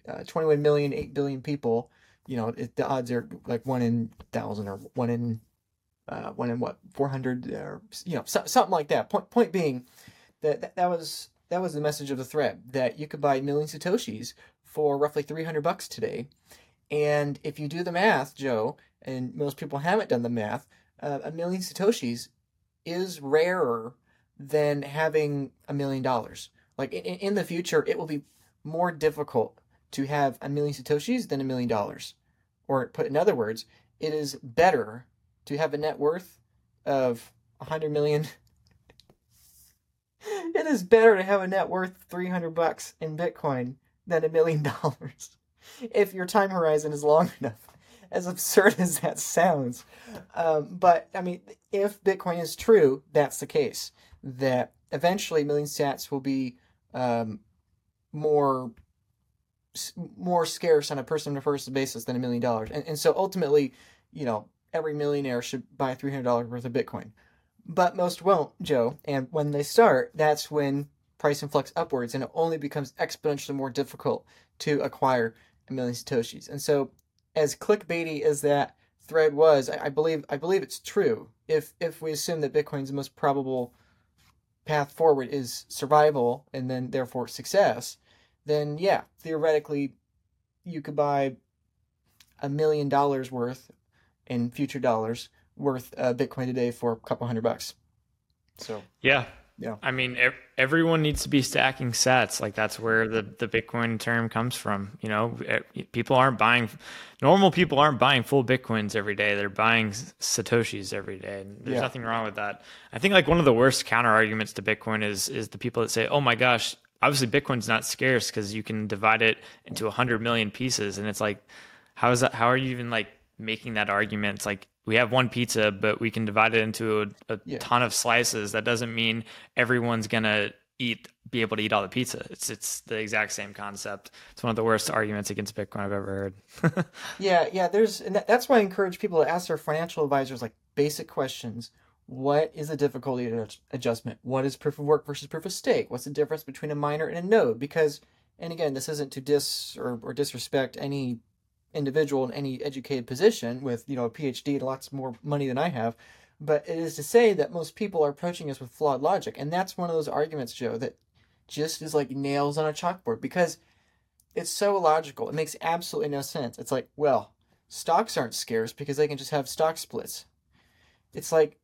uh, 21 million, 8 billion people. You know, it, the odds are like one in thousand or one in uh, one in what 400 or you know so, something like that. Point point being that, that that was that was the message of the thread that you could buy million satoshis for roughly 300 bucks today. And if you do the math, Joe, and most people haven't done the math, uh, a million satoshis is rarer than having a million dollars. Like in, in the future, it will be more difficult to have a million satoshis than a million dollars. Or put in other words, it is better to have a net worth of a hundred million. It is better to have a net worth 300 bucks in Bitcoin than a million dollars if your time horizon is long enough as absurd as that sounds. Um, but I mean, if Bitcoin is true, that's the case. That eventually million sats will be um, more more scarce on a person to person basis than a million dollars. And, and so ultimately, you know, every millionaire should buy $300 worth of Bitcoin. But most won't, Joe. And when they start, that's when price influx upwards and it only becomes exponentially more difficult to acquire a million Satoshis. And so as clickbaity as that thread was, I, I believe I believe it's true. If if we assume that Bitcoin's most probable path forward is survival and then therefore success, then yeah, theoretically you could buy a million dollars worth in future dollars worth uh, Bitcoin today for a couple hundred bucks. So yeah, yeah. I mean, everyone needs to be stacking sats. Like that's where the, the Bitcoin term comes from. You know, people aren't buying, normal people aren't buying full Bitcoins every day. They're buying Satoshis every day. And there's yeah. nothing wrong with that. I think like one of the worst counter arguments to Bitcoin is, is the people that say, oh my gosh, obviously Bitcoin's not scarce because you can divide it into a hundred million pieces. And it's like, how is that? How are you even like making that argument? It's like, we have one pizza, but we can divide it into a, a yeah. ton of slices. That doesn't mean everyone's gonna eat be able to eat all the pizza. It's it's the exact same concept. It's one of the worst arguments against Bitcoin I've ever heard. yeah, yeah. There's and that's why I encourage people to ask their financial advisors like basic questions. What is the difficulty adjustment? What is proof of work versus proof of stake? What's the difference between a miner and a node? Because, and again, this isn't to dis or, or disrespect any individual in any educated position with you know a PhD and lots more money than I have, but it is to say that most people are approaching us with flawed logic, and that's one of those arguments, Joe, that just is like nails on a chalkboard because it's so illogical. It makes absolutely no sense. It's like, well, stocks aren't scarce because they can just have stock splits. It's like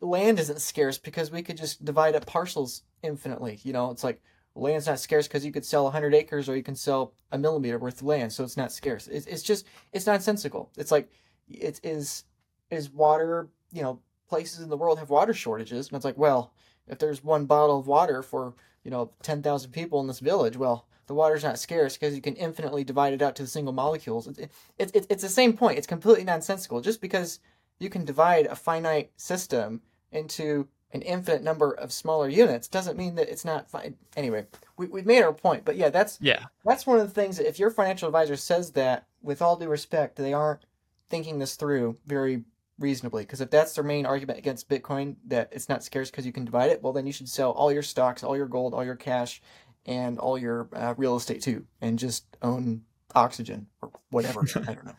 land isn't scarce because we could just divide up parcels infinitely. You know, it's like land's not scarce because you could sell 100 acres or you can sell a millimeter worth of land so it's not scarce. It's, it's just it's nonsensical. It's like it is is water you know places in the world have water shortages and it's like well if there's one bottle of water for you know 10,000 people in this village well the water's not scarce because you can infinitely divide it out to the single molecules. It, it, it, it's the same point. It's completely nonsensical. Just because you can divide a finite system into an infinite number of smaller units doesn't mean that it's not fine. Anyway, we, we've made our point, but yeah, that's yeah, that's one of the things. That if your financial advisor says that, with all due respect, they aren't thinking this through very reasonably. Because if that's their main argument against Bitcoin, that it's not scarce because you can divide it, well, then you should sell all your stocks, all your gold, all your cash, and all your uh, real estate too, and just own oxygen or whatever. I don't know.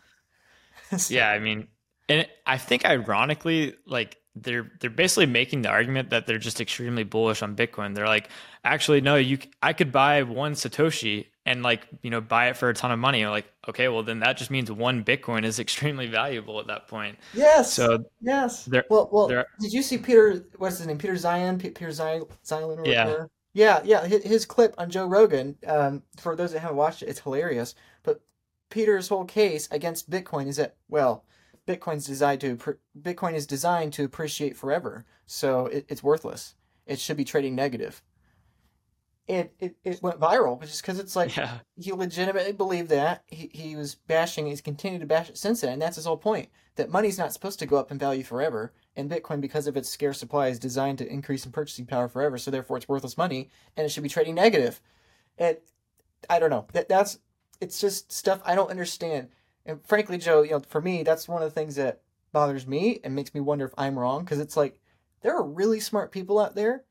so, yeah, I mean, and I think ironically, like they're they're basically making the argument that they're just extremely bullish on Bitcoin. They're like, actually, no, you I could buy one Satoshi and like you know buy it for a ton of money. like, okay, well then that just means one Bitcoin is extremely valuable at that point. Yes. So yes. Well, well, did you see Peter? What's his name? Peter Zeihan. Peter Zeihan. Zeihan or yeah. Whatever? Yeah, yeah. His, his, clip on Joe Rogan. Um, for those that haven't watched it, it's hilarious. But Peter's whole case against Bitcoin is that well Bitcoin's designed to Bitcoin is designed to appreciate forever, so it, it's worthless. It should be trading negative. It it, it went viral just because it's like yeah. he legitimately believed that he, he was bashing. He's continued to bash it since then, and that's his whole point. That money's not supposed to go up in value forever, and Bitcoin, because of its scarce supply, is designed to increase in purchasing power forever. So therefore, it's worthless money, and it should be trading negative. It, I don't know. That that's it's just stuff I don't understand and frankly, Joe, you know, for me, that's one of the things that bothers me and makes me wonder if I'm wrong because it's like there are really smart people out there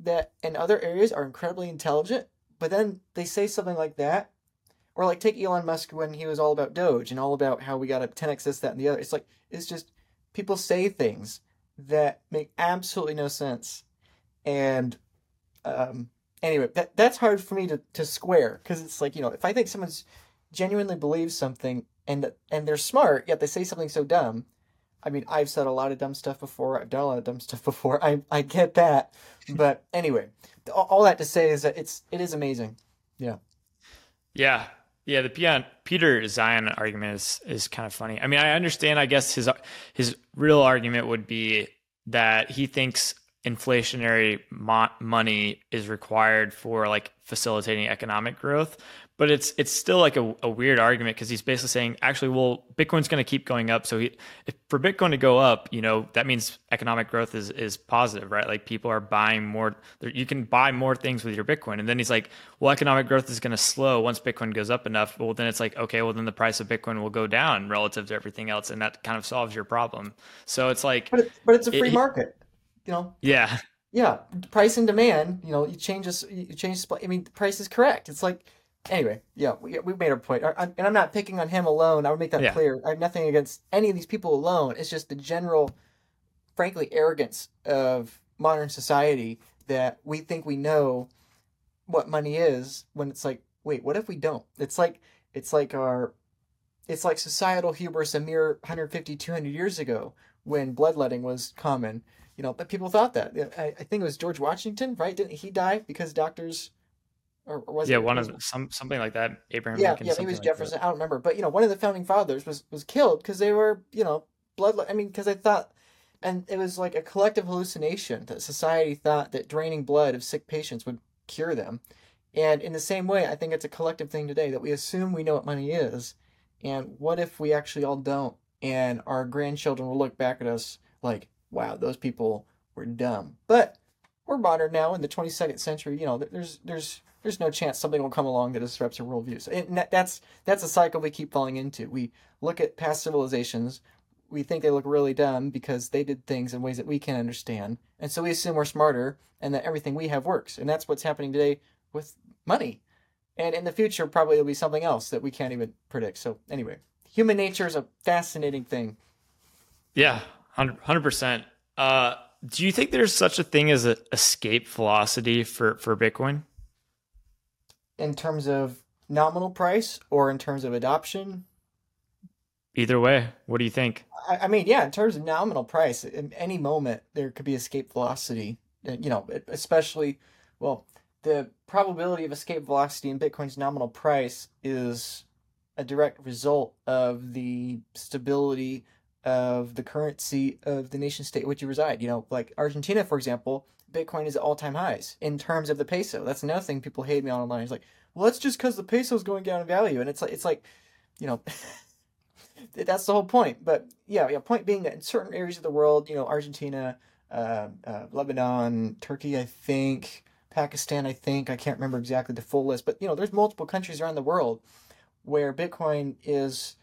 that in other areas are incredibly intelligent, but then they say something like that. Or like take Elon Musk when he was all about Doge and all about how we got to 10x this, that, and the other. It's like it's just people say things that make absolutely no sense. And um, anyway, that that's hard for me to, to square because it's like, you know, if I think someone's genuinely believes something and and they're smart, yet they say something so dumb. I mean, I've said a lot of dumb stuff before. I've done a lot of dumb stuff before. I I get that, but anyway, all, that to say is that it's it is amazing. Yeah. Yeah. Yeah, the Peter Zeihan argument is is kind of funny. I mean, I understand. I guess his his real argument would be that he thinks inflationary mo- money is required for like facilitating economic growth but it's it's still like a, a weird argument because he's basically saying actually well bitcoin's going to keep going up so he, if, for bitcoin to go up you know that means economic growth is is positive right like people are buying more you can buy more things with your bitcoin and then he's like well economic growth is going to slow once bitcoin goes up enough well then it's like okay well then the price of bitcoin will go down relative to everything else and that kind of solves your problem so it's like but, it, but it's a free it, market you know. Yeah. Yeah, price and demand. You know, you change this. You change. I mean, the price is correct. It's like anyway. Yeah, we we made our point, and I'm not picking on him alone. I would make that yeah. clear. I have nothing against any of these people alone. It's just the general, frankly, arrogance of modern society that we think we know what money is when it's like, wait, what if we don't? It's like it's like our it's like societal hubris a mere 150 200 years ago when bloodletting was common you know, but people thought that. I, I think it was George Washington, right? Didn't he die because doctors? Or, or was yeah, it, one of some something like that. Abraham yeah, Lincoln. Yeah, he was Jefferson. I don't remember, but you know, one of the founding fathers was was killed because they were you know blood. I mean, because I thought, and it was like a collective hallucination that society thought that draining blood of sick patients would cure them. And in the same way, I think it's a collective thing today that we assume we know what money is, and what if we actually all don't? And our grandchildren will look back at us like, wow, those people were dumb. But we're modern now in the 22nd century. You know, there's there's there's no chance something will come along that disrupts our worldviews. And that's that's a cycle we keep falling into. We look at past civilizations, we think they look really dumb because they did things in ways that we can't understand, and so we assume we're smarter and that everything we have works. And that's what's happening today with money. And in the future, probably it'll be something else that we can't even predict. So anyway, human nature is a fascinating thing. Yeah, hundred percent. Uh, do you think there's such a thing as an escape velocity for for Bitcoin? In terms of nominal price or in terms of adoption? Either way, what do you think? I, I mean, yeah, in terms of nominal price, in any moment there could be escape velocity. Uh, you know, especially well, the probability of escape velocity in Bitcoin's nominal price is a direct result of the stability of the currency of the nation state which you reside. You know, like Argentina, for example, Bitcoin is at all time highs in terms of the peso. That's another thing people hate me on online. It's like, well, that's just because the peso is going down in value, and it's like it's like, you know, that's the whole point. But yeah, yeah. Point being that in certain areas of the world, you know, Argentina, uh, uh, Lebanon, Turkey, I think, Pakistan, I think, I can't remember exactly the full list, but you know, there's multiple countries around the world where Bitcoin is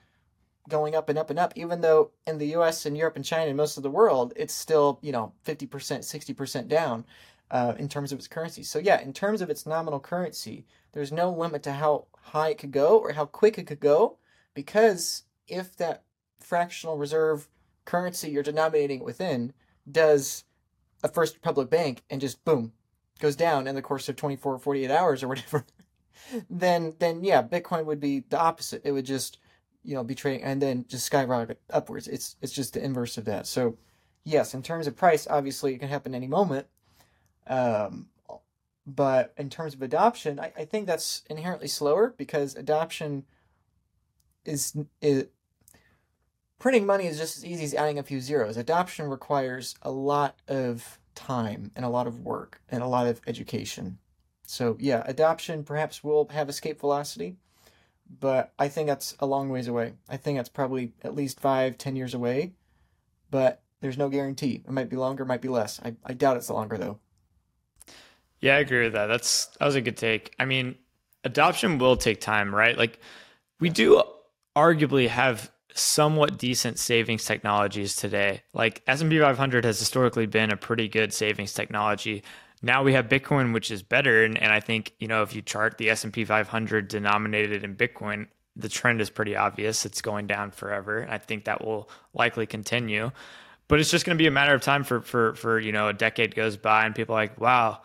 going up and up and up, even though in the US and Europe and China and most of the world, it's still, you know, 50%, 60% down uh, in terms of its currency. So, yeah, in terms of its nominal currency, there's no limit to how high it could go or how quick it could go because if that fractional reserve currency you're denominating within does a First Republic bank and just boom, goes down in the course of 24 48 hours or whatever, then, then yeah, Bitcoin would be the opposite. It would just you know, be trading and then just skyrocket upwards. It's it's just the inverse of that. So, yes, in terms of price, obviously it can happen any moment. Um, but in terms of adoption, I, I think that's inherently slower because adoption is is printing money is just as easy as adding a few zeros. Adoption requires a lot of time and a lot of work and a lot of education. So yeah, adoption perhaps will have escape velocity but I think that's a long ways away. I think that's probably at least five, ten years away, but there's no guarantee. It might be longer, might be less. I, I doubt it's longer though. Yeah, I agree with that. That's that was a good take. I mean, adoption will take time, right? Like we do arguably have somewhat decent savings technologies today. Like S&P 500 has historically been a pretty good savings technology. Now we have Bitcoin, which is better, and, and I think you know if you chart the S&P 500 denominated in Bitcoin, the trend is pretty obvious. It's going down forever. I think that will likely continue. But it's just going to be a matter of time for for for you know a decade goes by and people are like, wow,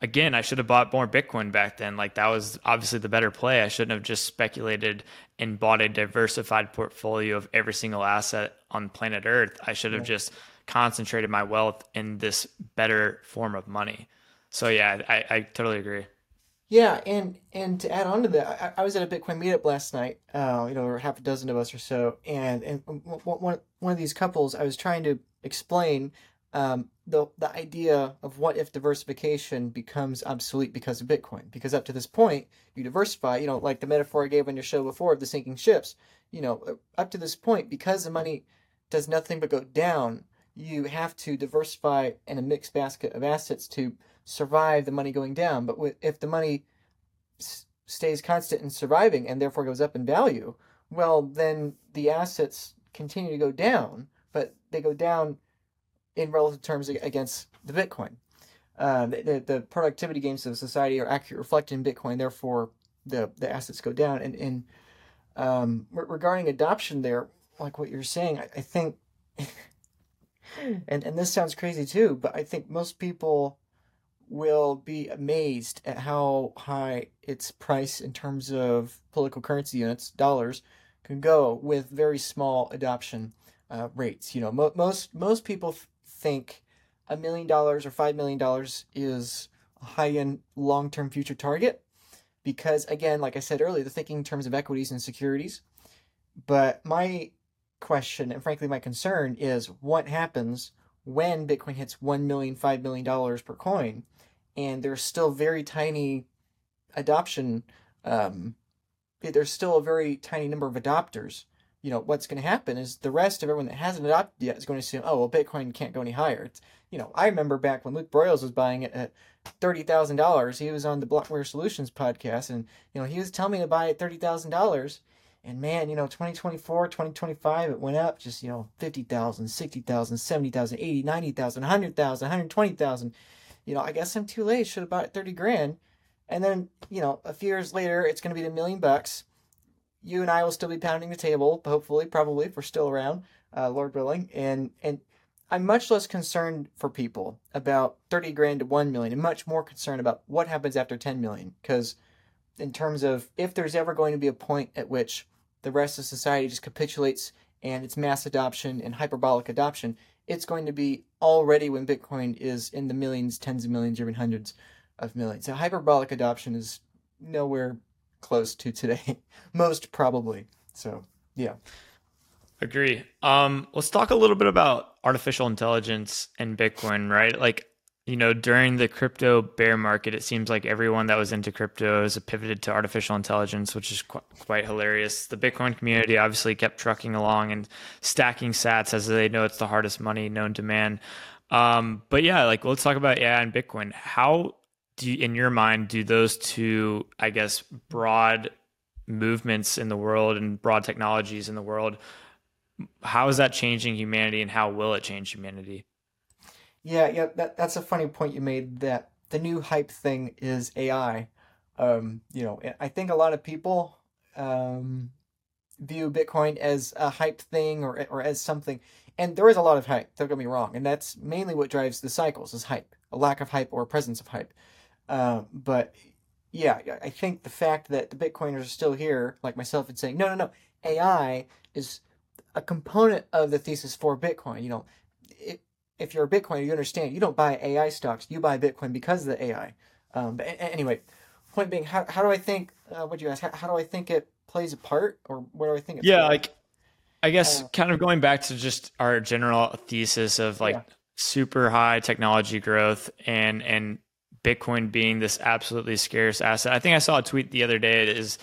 again, I should have bought more Bitcoin back then. Like that was obviously the better play. I shouldn't have just speculated and bought a diversified portfolio of every single asset on planet Earth. I should have just concentrated my wealth in this better form of money. So yeah, I, I totally agree. Yeah, and and to add on to that, I, I was at a Bitcoin meetup last night. Uh, you know, half a dozen of us or so, and and one one of these couples, I was trying to explain um, the the idea of what if diversification becomes obsolete because of Bitcoin. Because up to this point, you diversify. You know, like the metaphor I gave on your show before of the sinking ships. You know, up to this point, because the money does nothing but go down, you have to diversify in a mixed basket of assets to survive the money going down. But if the money stays constant in surviving and therefore goes up in value, well, then the assets continue to go down, but they go down in relative terms against the Bitcoin. Uh, the, the productivity gains of society are accurately reflected in Bitcoin, therefore the, the assets go down. And, and um, regarding adoption there, like what you're saying, I, I think, and, and this sounds crazy too, but I think most people will be amazed at how high its price in terms of political currency units, dollars, can go with very small adoption uh, rates. You know, mo- most most people f- think a million dollars or five million dollars is a high end long term future target because again, like I said earlier, they're thinking in terms of equities and securities. But my question and frankly my concern is what happens when Bitcoin hits one million, five million dollars per coin, and there's still very tiny adoption. Um, there's still a very tiny number of adopters. You know what's going to happen is the rest of everyone that hasn't adopted yet is going to assume, oh well, Bitcoin can't go any higher. It's, you know, I remember back when Luke Broyles was buying it at thirty thousand dollars. He was on the Blockware Solutions podcast, and you know he was telling me to buy thousand dollars and man, you know, 2024, 2025, it went up just, you know, 50,000, 60,000, 70,000, 80, 90,000, 100,000, 120,000. You know, I guess I'm too late. Should have bought 30 grand. And then, you know, a few years later, it's going to be a million bucks. You and I will still be pounding the table, hopefully, probably, if we're still around, uh, Lord willing. And, and I'm much less concerned for people about 30 grand to 1 million and much more concerned about what happens after 10 million. Because in terms of if there's ever going to be a point at which the rest of society just capitulates and it's mass adoption and hyperbolic adoption, it's going to be already when Bitcoin is in the millions, tens of millions, even hundreds of millions. So hyperbolic adoption is nowhere close to today, most probably. So yeah. Agree. Um, let's talk a little bit about artificial intelligence and Bitcoin, right? Like you know, during the crypto bear market, it seems like everyone that was into crypto has pivoted to artificial intelligence, which is qu- quite hilarious. The Bitcoin community obviously kept trucking along and stacking sats as they know it's the hardest money known to man. Um, but yeah, like let's talk about AI and Bitcoin. How do you, in your mind, do those two, I guess, broad movements in the world and broad technologies in the world, how is that changing humanity and how will it change humanity? Yeah, yeah, that that's a funny point you made. That the new hype thing is AI. Um, you know, I think a lot of people um, view Bitcoin as a hype thing or or as something, and there is a lot of hype. Don't get me wrong, and that's mainly what drives the cycles is hype, a lack of hype or presence of hype. Uh, but yeah, I think the fact that the Bitcoiners are still here, like myself, and saying no, no, no, AI is a component of the thesis for Bitcoin. You know, if you're a Bitcoiner, you understand you don't buy AI stocks. You buy Bitcoin because of the AI. Um, but anyway, point being, how, how do I think? Uh, what you ask? How, how, do I think it plays a part, or where do I think? It's yeah, like I guess uh, kind of going back to just our general thesis of like yeah. super high technology growth and and Bitcoin being this absolutely scarce asset. I think I saw a tweet the other day. It is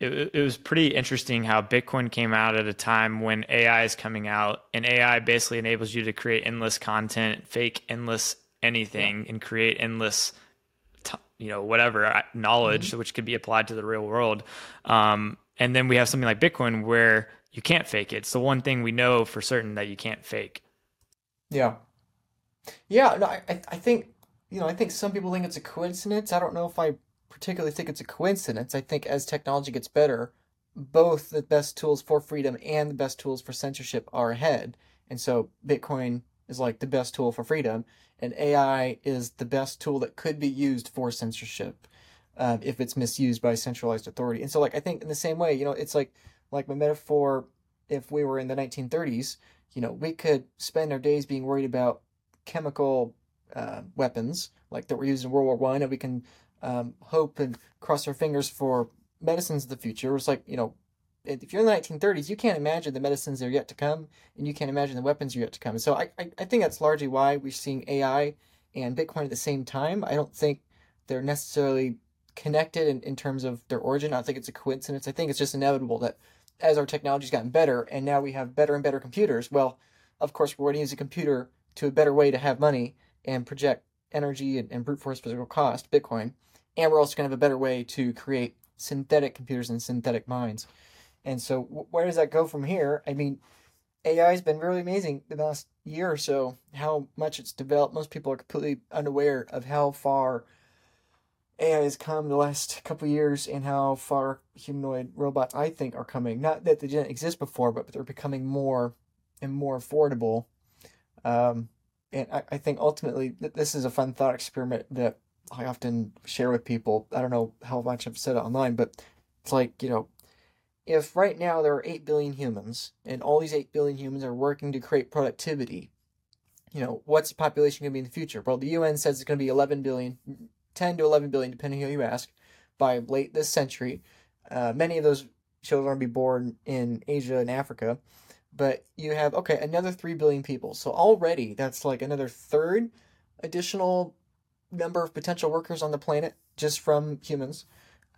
it, it was pretty interesting how Bitcoin came out at a time when AI is coming out, and AI basically enables you to create endless content, fake endless anything, and create endless, t- you know, whatever knowledge, mm-hmm. which could be applied to the real world. Um, and then we have something like Bitcoin where you can't fake it. It's the one thing we know for certain that you can't fake. Yeah. Yeah, no, I, I think, you know, I think some people think it's a coincidence. I don't know if I particularly think it's a coincidence. I think as technology gets better, both the best tools for freedom and the best tools for censorship are ahead. And so Bitcoin is like the best tool for freedom, and AI is the best tool that could be used for censorship um, if it's misused by centralized authority. And so, like, I think in the same way, you know, it's like like my metaphor. If we were in the 1930s, you know, we could spend our days being worried about chemical uh, weapons like that were used in World War One, and we can um, hope and cross our fingers for medicines of the future. It's like you know, if you're in the 1930s, you can't imagine the medicines that are yet to come, and you can't imagine the weapons are yet to come. So I, I, I think that's largely why we're seeing AI and Bitcoin at the same time. I don't think they're necessarily connected in, in terms of their origin. I don't think it's a coincidence. I think it's just inevitable that as our technology's gotten better and now we have better and better computers, well, of course, we're going to use a computer to a better way to have money and project energy and, and brute force physical cost, Bitcoin. And we're also going to have a better way to create synthetic computers and synthetic minds. And so, where does that go from here? I mean, AI has been really amazing the last year or so, how much it's developed. Most people are completely unaware of how far AI has come the last couple years and how far humanoid robots, I think, are coming. Not that they didn't exist before, but they're becoming more and more affordable. Um, and I, I think ultimately this is a fun thought experiment that I often share with people. I don't know how much I've said it online, but it's like, you know, if right now there are 8 billion humans and all these 8 billion humans are working to create productivity, you know, what's the population going to be in the future? Well, the UN says it's going to be 11 billion, 10 to 11 billion, depending who you ask, by late this century. Uh, many of those children are going to be born in Asia and Africa. But you have, okay, another 3 billion people. So already that's like another third additional number of potential workers on the planet just from humans.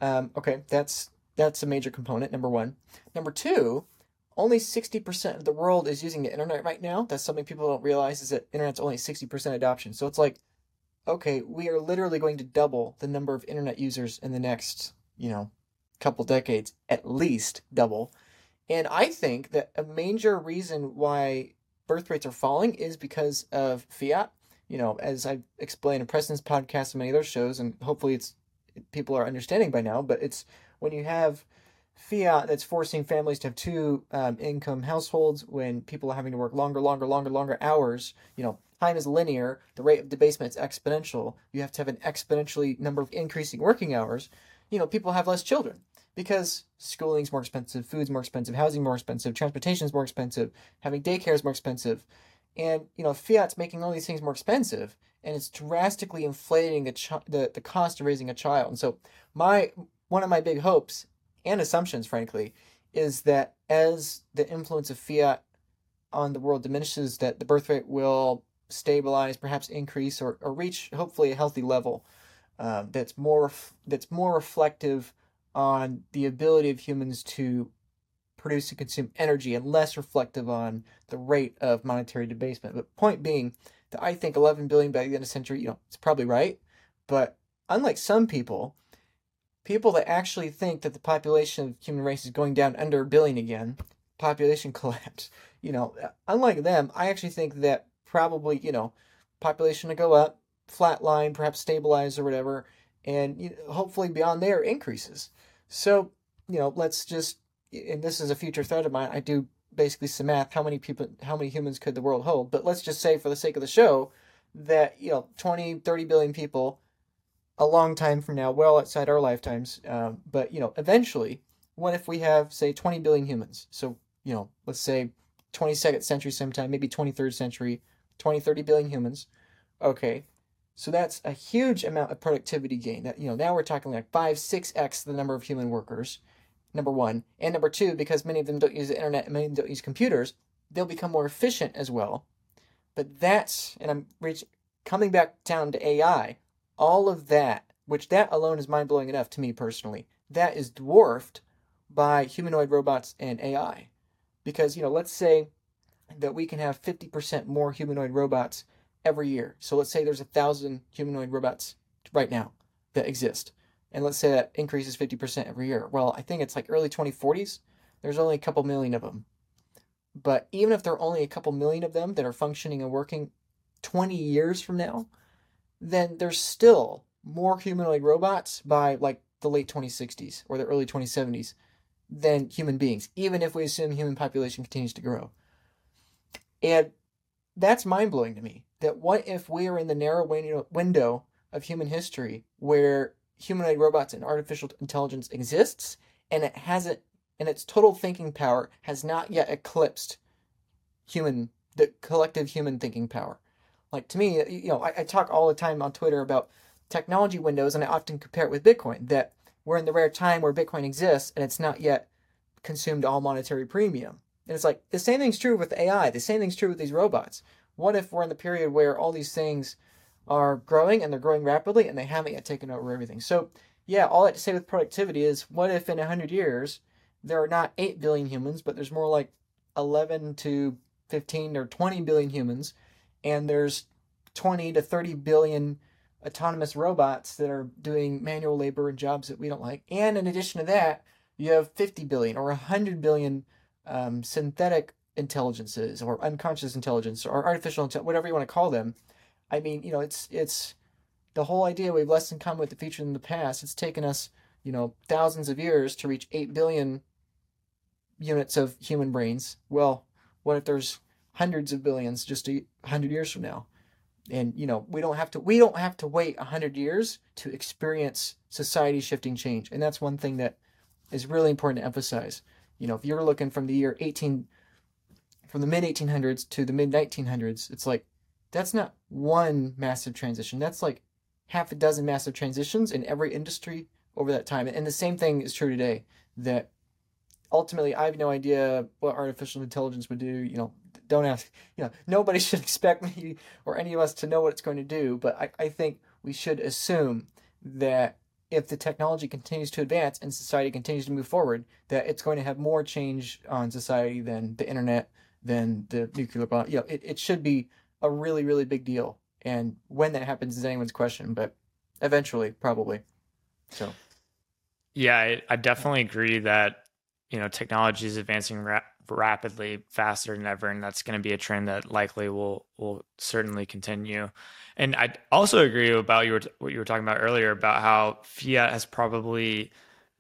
Um, okay, that's that's a major component, number one. Number two, only 60% of the world is using the internet right now. That's something people don't realize is that internet's only 60% adoption. So it's like, okay, we are literally going to double the number of internet users in the next, you know, couple decades, at least double. And I think that a major reason why birth rates are falling is because of fiat. You know, as I've explained in Preston's podcast and many other shows, and hopefully it's people are understanding by now, but it's when you have fiat that's forcing families to have two um, income households, when people are having to work longer, longer, longer, longer hours, you know, time is linear, the rate of debasement is exponential. You have to have an exponentially number of increasing working hours. You know, people have less children because schooling's more expensive, food's more expensive, housing more expensive, transportation's more expensive, having daycare is more expensive. And, you know, fiat's making all these things more expensive and it's drastically inflating the, the, the cost of raising a child. And so my one of my big hopes and assumptions, frankly, is that as the influence of fiat on the world diminishes, that the birth rate will stabilize, perhaps increase, or, or reach hopefully a healthy level uh, that's more that's more reflective on the ability of humans to produce and consume energy, and less reflective on the rate of monetary debasement. But point being that I think 11 billion by the end of the century, you know, it's probably right, but unlike some people people that actually think that the population of human race is going down under a billion again, population collapse. You know, unlike them, I actually think that probably, you know, population to go up, flatline, perhaps stabilize or whatever, and you know, hopefully beyond there increases. So, you know, let's just, and this is a future thought of mine. I do basically some math. How many people, how many humans could the world hold? But let's just say, for the sake of the show, that you know, 20, 30 billion people a long time from now, well outside our lifetimes. Uh, but you know, eventually, what if we have say 20 billion humans? So you know, let's say 22nd century sometime, maybe 23rd century, 20, 30 billion humans. Okay, so that's a huge amount of productivity gain. That you know, now we're talking like five, six x the number of human workers. Number one, and number two, because many of them don't use the internet and many don't use computers, they'll become more efficient as well. But that's, and I'm reaching, coming back down to AI all of that, which that alone is mind blowing enough to me personally, that is dwarfed by humanoid robots and AI. Because, you know, let's say that we can have 50% more humanoid robots every year. So let's say there's a thousand humanoid robots right now that exist. And let's say that increases 50% every year. Well, I think it's like early 2040s. there's only a couple million of them. But even if there are only a couple million of them that are functioning and working 20 years from now, then there's still more humanoid robots by like the late 2060s or the early 2070s than human beings, even if we assume human population continues to grow. And that's mind blowing to me. That what if we are in the narrow window of human history where humanoid robots and artificial intelligence exists and it hasn't and its total thinking power has not yet eclipsed human the collective human thinking power. Like to me you know I, I, talk all the time on twitter about technology windows and i often compare it with bitcoin that we're in the rare time where bitcoin exists and it's not yet consumed all monetary premium. And it's like the same thing's true with ai the same thing's true with these robots. What if we're in the period where all these things are growing and they're growing rapidly and they haven't yet taken over everything. So, yeah, all I have to say with productivity is what if in 100 years there are not 8 billion humans, but there's more like 11 to 15 or 20 billion humans, and there's 20 to 30 billion autonomous robots that are doing manual labor and jobs that we don't like. And in addition to that, you have 50 billion or 100 billion um, synthetic intelligences or unconscious intelligence or artificial intelligence, whatever you want to call them, I mean, you know, it's it's the whole idea we have less in common with the future than the past. It's taken us, you know, thousands of years to reach eight billion units of human brains. Well, what if there's hundreds of billions just a hundred years from now? And you know, we don't have to we don't have to wait a hundred years to experience society shifting change. And that's one thing that is really important to emphasize. You know, if you're looking from the year 18 from the mid 1800s to the mid 1900s, it's like that's not one massive transition. That's like half a dozen massive transitions in every industry over that time. And the same thing is true today that ultimately I have no idea what artificial intelligence would do. You know, don't ask, you know, nobody should expect me or any of us to know what it's going to do. But I, I think we should assume that if the technology continues to advance and society continues to move forward, that it's going to have more change on society than the internet, than the nuclear bomb. You know, it, it should be a really, really big deal. And when that happens is anyone's question, but eventually, probably. So, yeah, I, I definitely agree that you know technology is advancing ra- rapidly, faster than ever, and that's going to be a trend that likely will will certainly continue. And I also agree about you were, what you were talking about earlier about how fiat has probably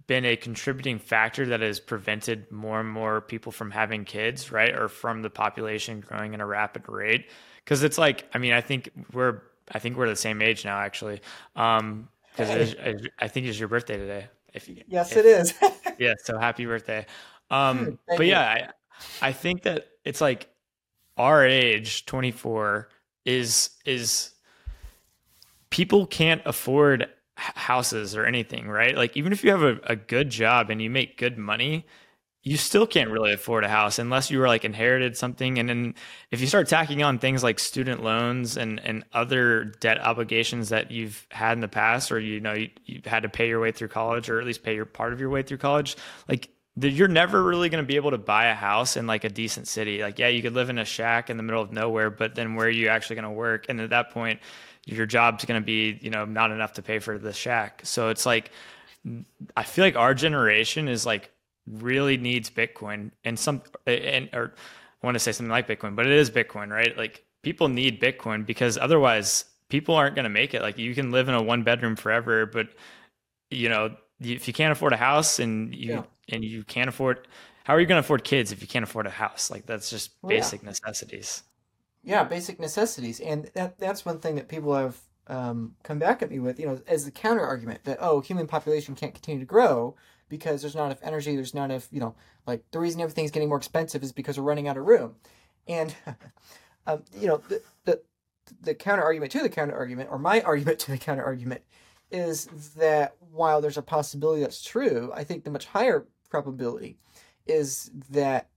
been a contributing factor that has prevented more and more people from having kids, right? Or from the population growing at a rapid rate because it's like I mean I think we're I think we're the same age now actually. Um, because I think it's your birthday today. If yes, if, it is. yeah, so happy birthday. Um, but yeah, I, I think that it's like our age, 24, is is people can't afford houses or anything, right? Like even if you have a, a good job and you make good money, you still can't really afford a house unless you were like inherited something. And then if you start tacking on things like student loans and and other debt obligations that you've had in the past or you know you, you've had to pay your way through college or at least pay your part of your way through college like the, you're never really going to be able to buy a house in like a decent city. Like yeah you could live in a shack in the middle of nowhere but then where are you actually going to work? And at that point your job's going to be you know not enough to pay for the shack. So it's like i feel like our generation is like really needs Bitcoin and some and or I want to say something like Bitcoin, but it is Bitcoin, right? Like people need Bitcoin because otherwise people aren't going to make it. Like you can live in a one bedroom forever, but you know, if you can't afford a house and you yeah. and you can't afford how are you going to afford kids if you can't afford a house? Like that's just well, basic yeah. necessities. Yeah, basic necessities. And that that's one thing that people have um, come back at me with, you know, as the counter argument that oh, human population can't continue to grow because there's not enough energy, there's not enough, you know, like the reason everything's getting more expensive is because we're running out of room. And, um, you know, the, the, the counter argument to the counter argument, or my argument to the counter argument, is that while there's a possibility that's true, I think the much higher probability is that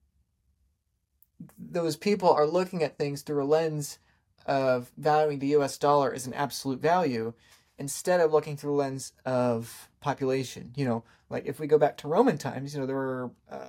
those people are looking at things through a lens of valuing the US dollar as an absolute value instead of looking through the lens of population. You know, like if we go back to Roman times, you know, there were uh,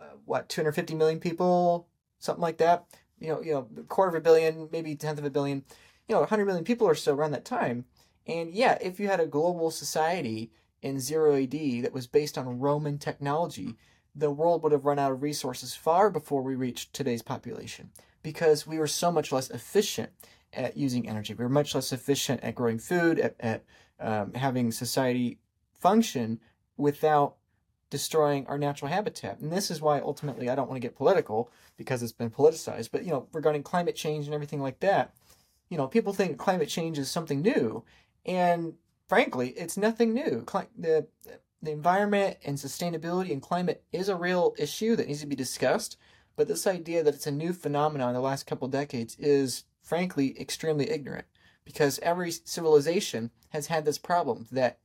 uh what 250 million people, something like that. You know, you know, a quarter of a billion, maybe tenth of a billion. You know, 100 million people or so around that time. And yeah, if you had a global society in zero AD that was based on Roman technology, the world would have run out of resources far before we reached today's population because we were so much less efficient at using energy. We were much less efficient at growing food, at, at um, having society function without destroying our natural habitat. And this is why ultimately I don't want to get political because it's been politicized, but you know, regarding climate change and everything like that, you know, people think climate change is something new, and frankly, it's nothing new. The the environment and sustainability and climate is a real issue that needs to be discussed, but this idea that it's a new phenomenon in the last couple decades is frankly extremely ignorant because every civilization has had this problem that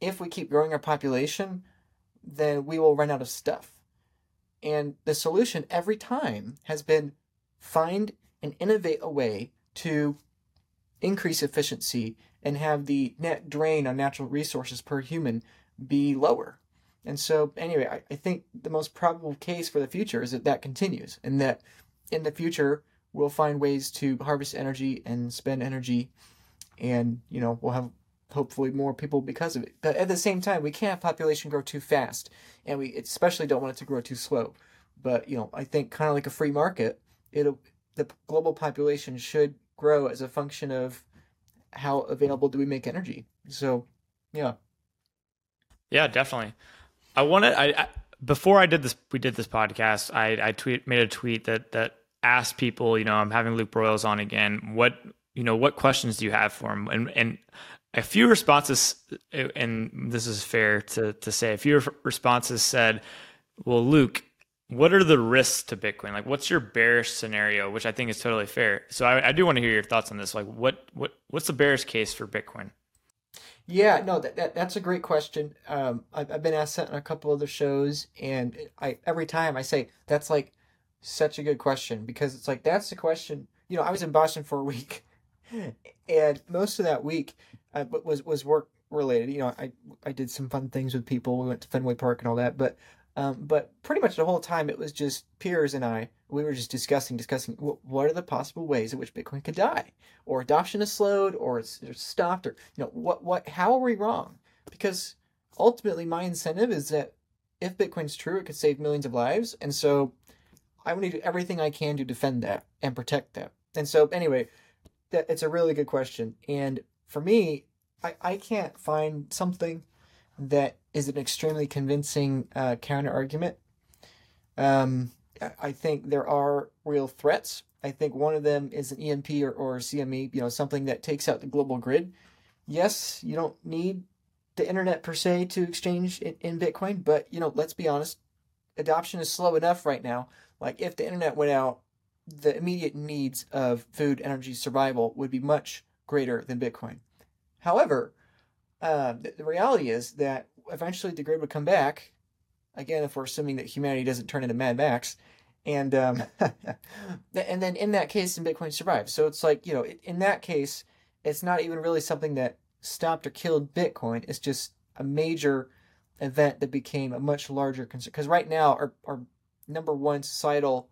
if we keep growing our population, then we will run out of stuff. And the solution every time has been find and innovate a way to increase efficiency and have the net drain on natural resources per human be lower. And so, anyway, I, I think the most probable case for the future is that that continues and that in the future we'll find ways to harvest energy and spend energy and, you know, we'll have hopefully more people because of it. But at the same time, we can't have population grow too fast, and we especially don't want it to grow too slow. But you know, I think kind of like a free market, it'll the global population should grow as a function of how available do we make energy. So, yeah. Yeah, definitely. I wanted I, I before I did this we did this podcast, I I tweet made a tweet that that asked people, you know, I'm having Luke Broyles on again. What you know, what questions do you have for him? And and a few responses, and this is fair to to say, a few responses said, "Well, Luke, what are the risks to Bitcoin? Like, what's your bearish scenario?" Which I think is totally fair. So I, I do want to hear your thoughts on this. Like, what what what's the bearish case for Bitcoin? Yeah, no, that, that that's a great question. Um, I've, I've been asked that on a couple other shows, and I every time I say that's like such a good question because it's like that's the question. You know, I was in Boston for a week, and most of that week uh, was was work related. You know, I I did some fun things with people. We went to Fenway Park and all that, but um, but pretty much the whole time it was just Piers and I. We were just discussing, discussing what are the possible ways in which Bitcoin could die, or adoption is slowed, or it's, it's stopped, or you know what what how are we wrong? Because ultimately, my incentive is that if Bitcoin's true, it could save millions of lives, and so I want to do everything I can to defend that and protect that. And so anyway, that it's a really good question, and for me, I, I can't find something that is an extremely convincing uh, counter argument. Um, I think there are real threats. I think one of them is an EMP or, or CME, you know, something that takes out the global grid. Yes, you don't need the internet per se to exchange in, in Bitcoin, but you know, let's be honest, adoption is slow enough right now. Like if the internet went out, the immediate needs of food, energy, survival would be much greater than Bitcoin. However, uh, the, reality is that eventually the grid would come back. Again, if we're assuming that humanity doesn't turn into Mad Max, and um, and then in that case, then Bitcoin survives. So it's like you know, in that case, it's not even really something that stopped or killed Bitcoin. It's just a major event that became a much larger concern. Because right now, our, our number one societal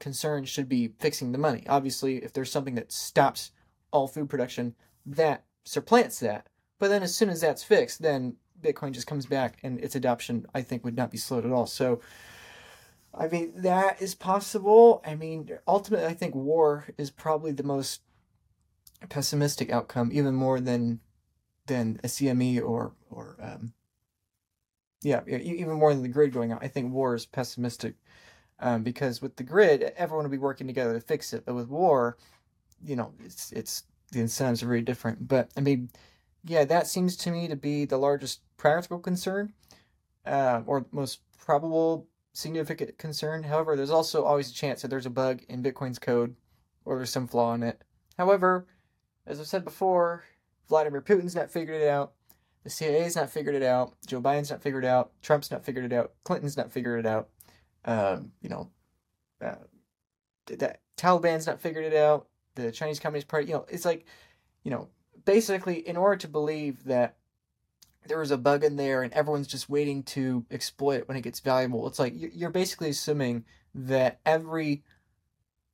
concern should be fixing the money. Obviously, if there's something that stops all food production, that supplants that. But then as soon as that's fixed, then Bitcoin just comes back and its adoption, I think, would not be slowed at all. So, I mean, that is possible. I mean, ultimately, I think war is probably the most pessimistic outcome, even more than than a CME or or um, yeah, even more than the grid going out. I think war is pessimistic um, because with the grid, everyone will be working together to fix it. But with war, you know, it's it's the incentives are very different. But I mean, yeah, that seems to me to be the largest practical concern, uh, or most probable significant concern. However, there's also always a chance that there's a bug in Bitcoin's code or there's some flaw in it. However, as I've said before, Vladimir Putin's not figured it out. The CIA's not figured it out. Joe Biden's not figured it out. Trump's not figured it out. Clinton's not figured it out. Um, you know, uh, that Taliban's not figured it out the Chinese Communist Party. You know, it's like, you know, basically, in order to believe that there was a bug in there and everyone's just waiting to exploit it when it gets valuable, it's like you're basically assuming that every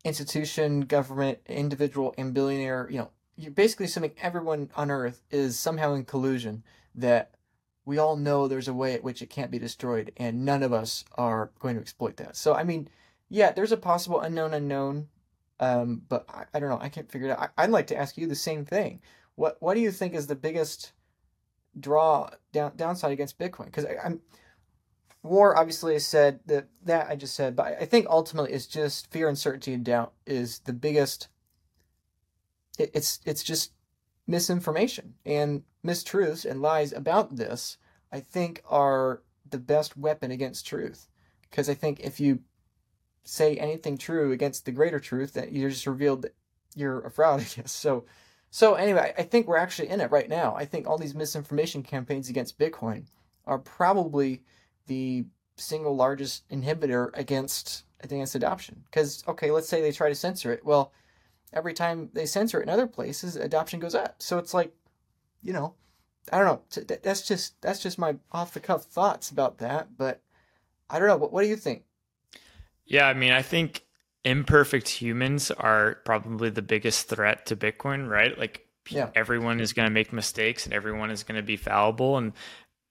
institution, government, individual, and billionaire, you know, you're basically assuming everyone on Earth is somehow in collusion that we all know there's a way at which it can't be destroyed, and none of us are going to exploit that. So, I mean, yeah, there's a possible unknown unknown, um, but I, I don't know. I can't figure it out. I, would like to ask you the same thing. What What do you think is the biggest draw down downside against Bitcoin? Because I'm war obviously said that that I just said, but I think ultimately it's just fear, uncertainty, and doubt is the biggest. It, it's it's just misinformation and mistruths and lies about this. I think are the best weapon against truth, because I think if you say anything true against the greater truth, that you just revealed that you're a fraud. I guess so. So anyway, I think we're actually in it right now. I think all these misinformation campaigns against Bitcoin are probably the single largest inhibitor against against adoption. Because okay, let's say they try to censor it. Well, every time they censor it in other places, adoption goes up. So it's like, you know, I don't know. That's just that's just my off the cuff thoughts about that. But I don't know. What what do you think? Yeah, I mean, I think imperfect humans are probably the biggest threat to Bitcoin, right? Like yeah. everyone is going to make mistakes and everyone is going to be fallible and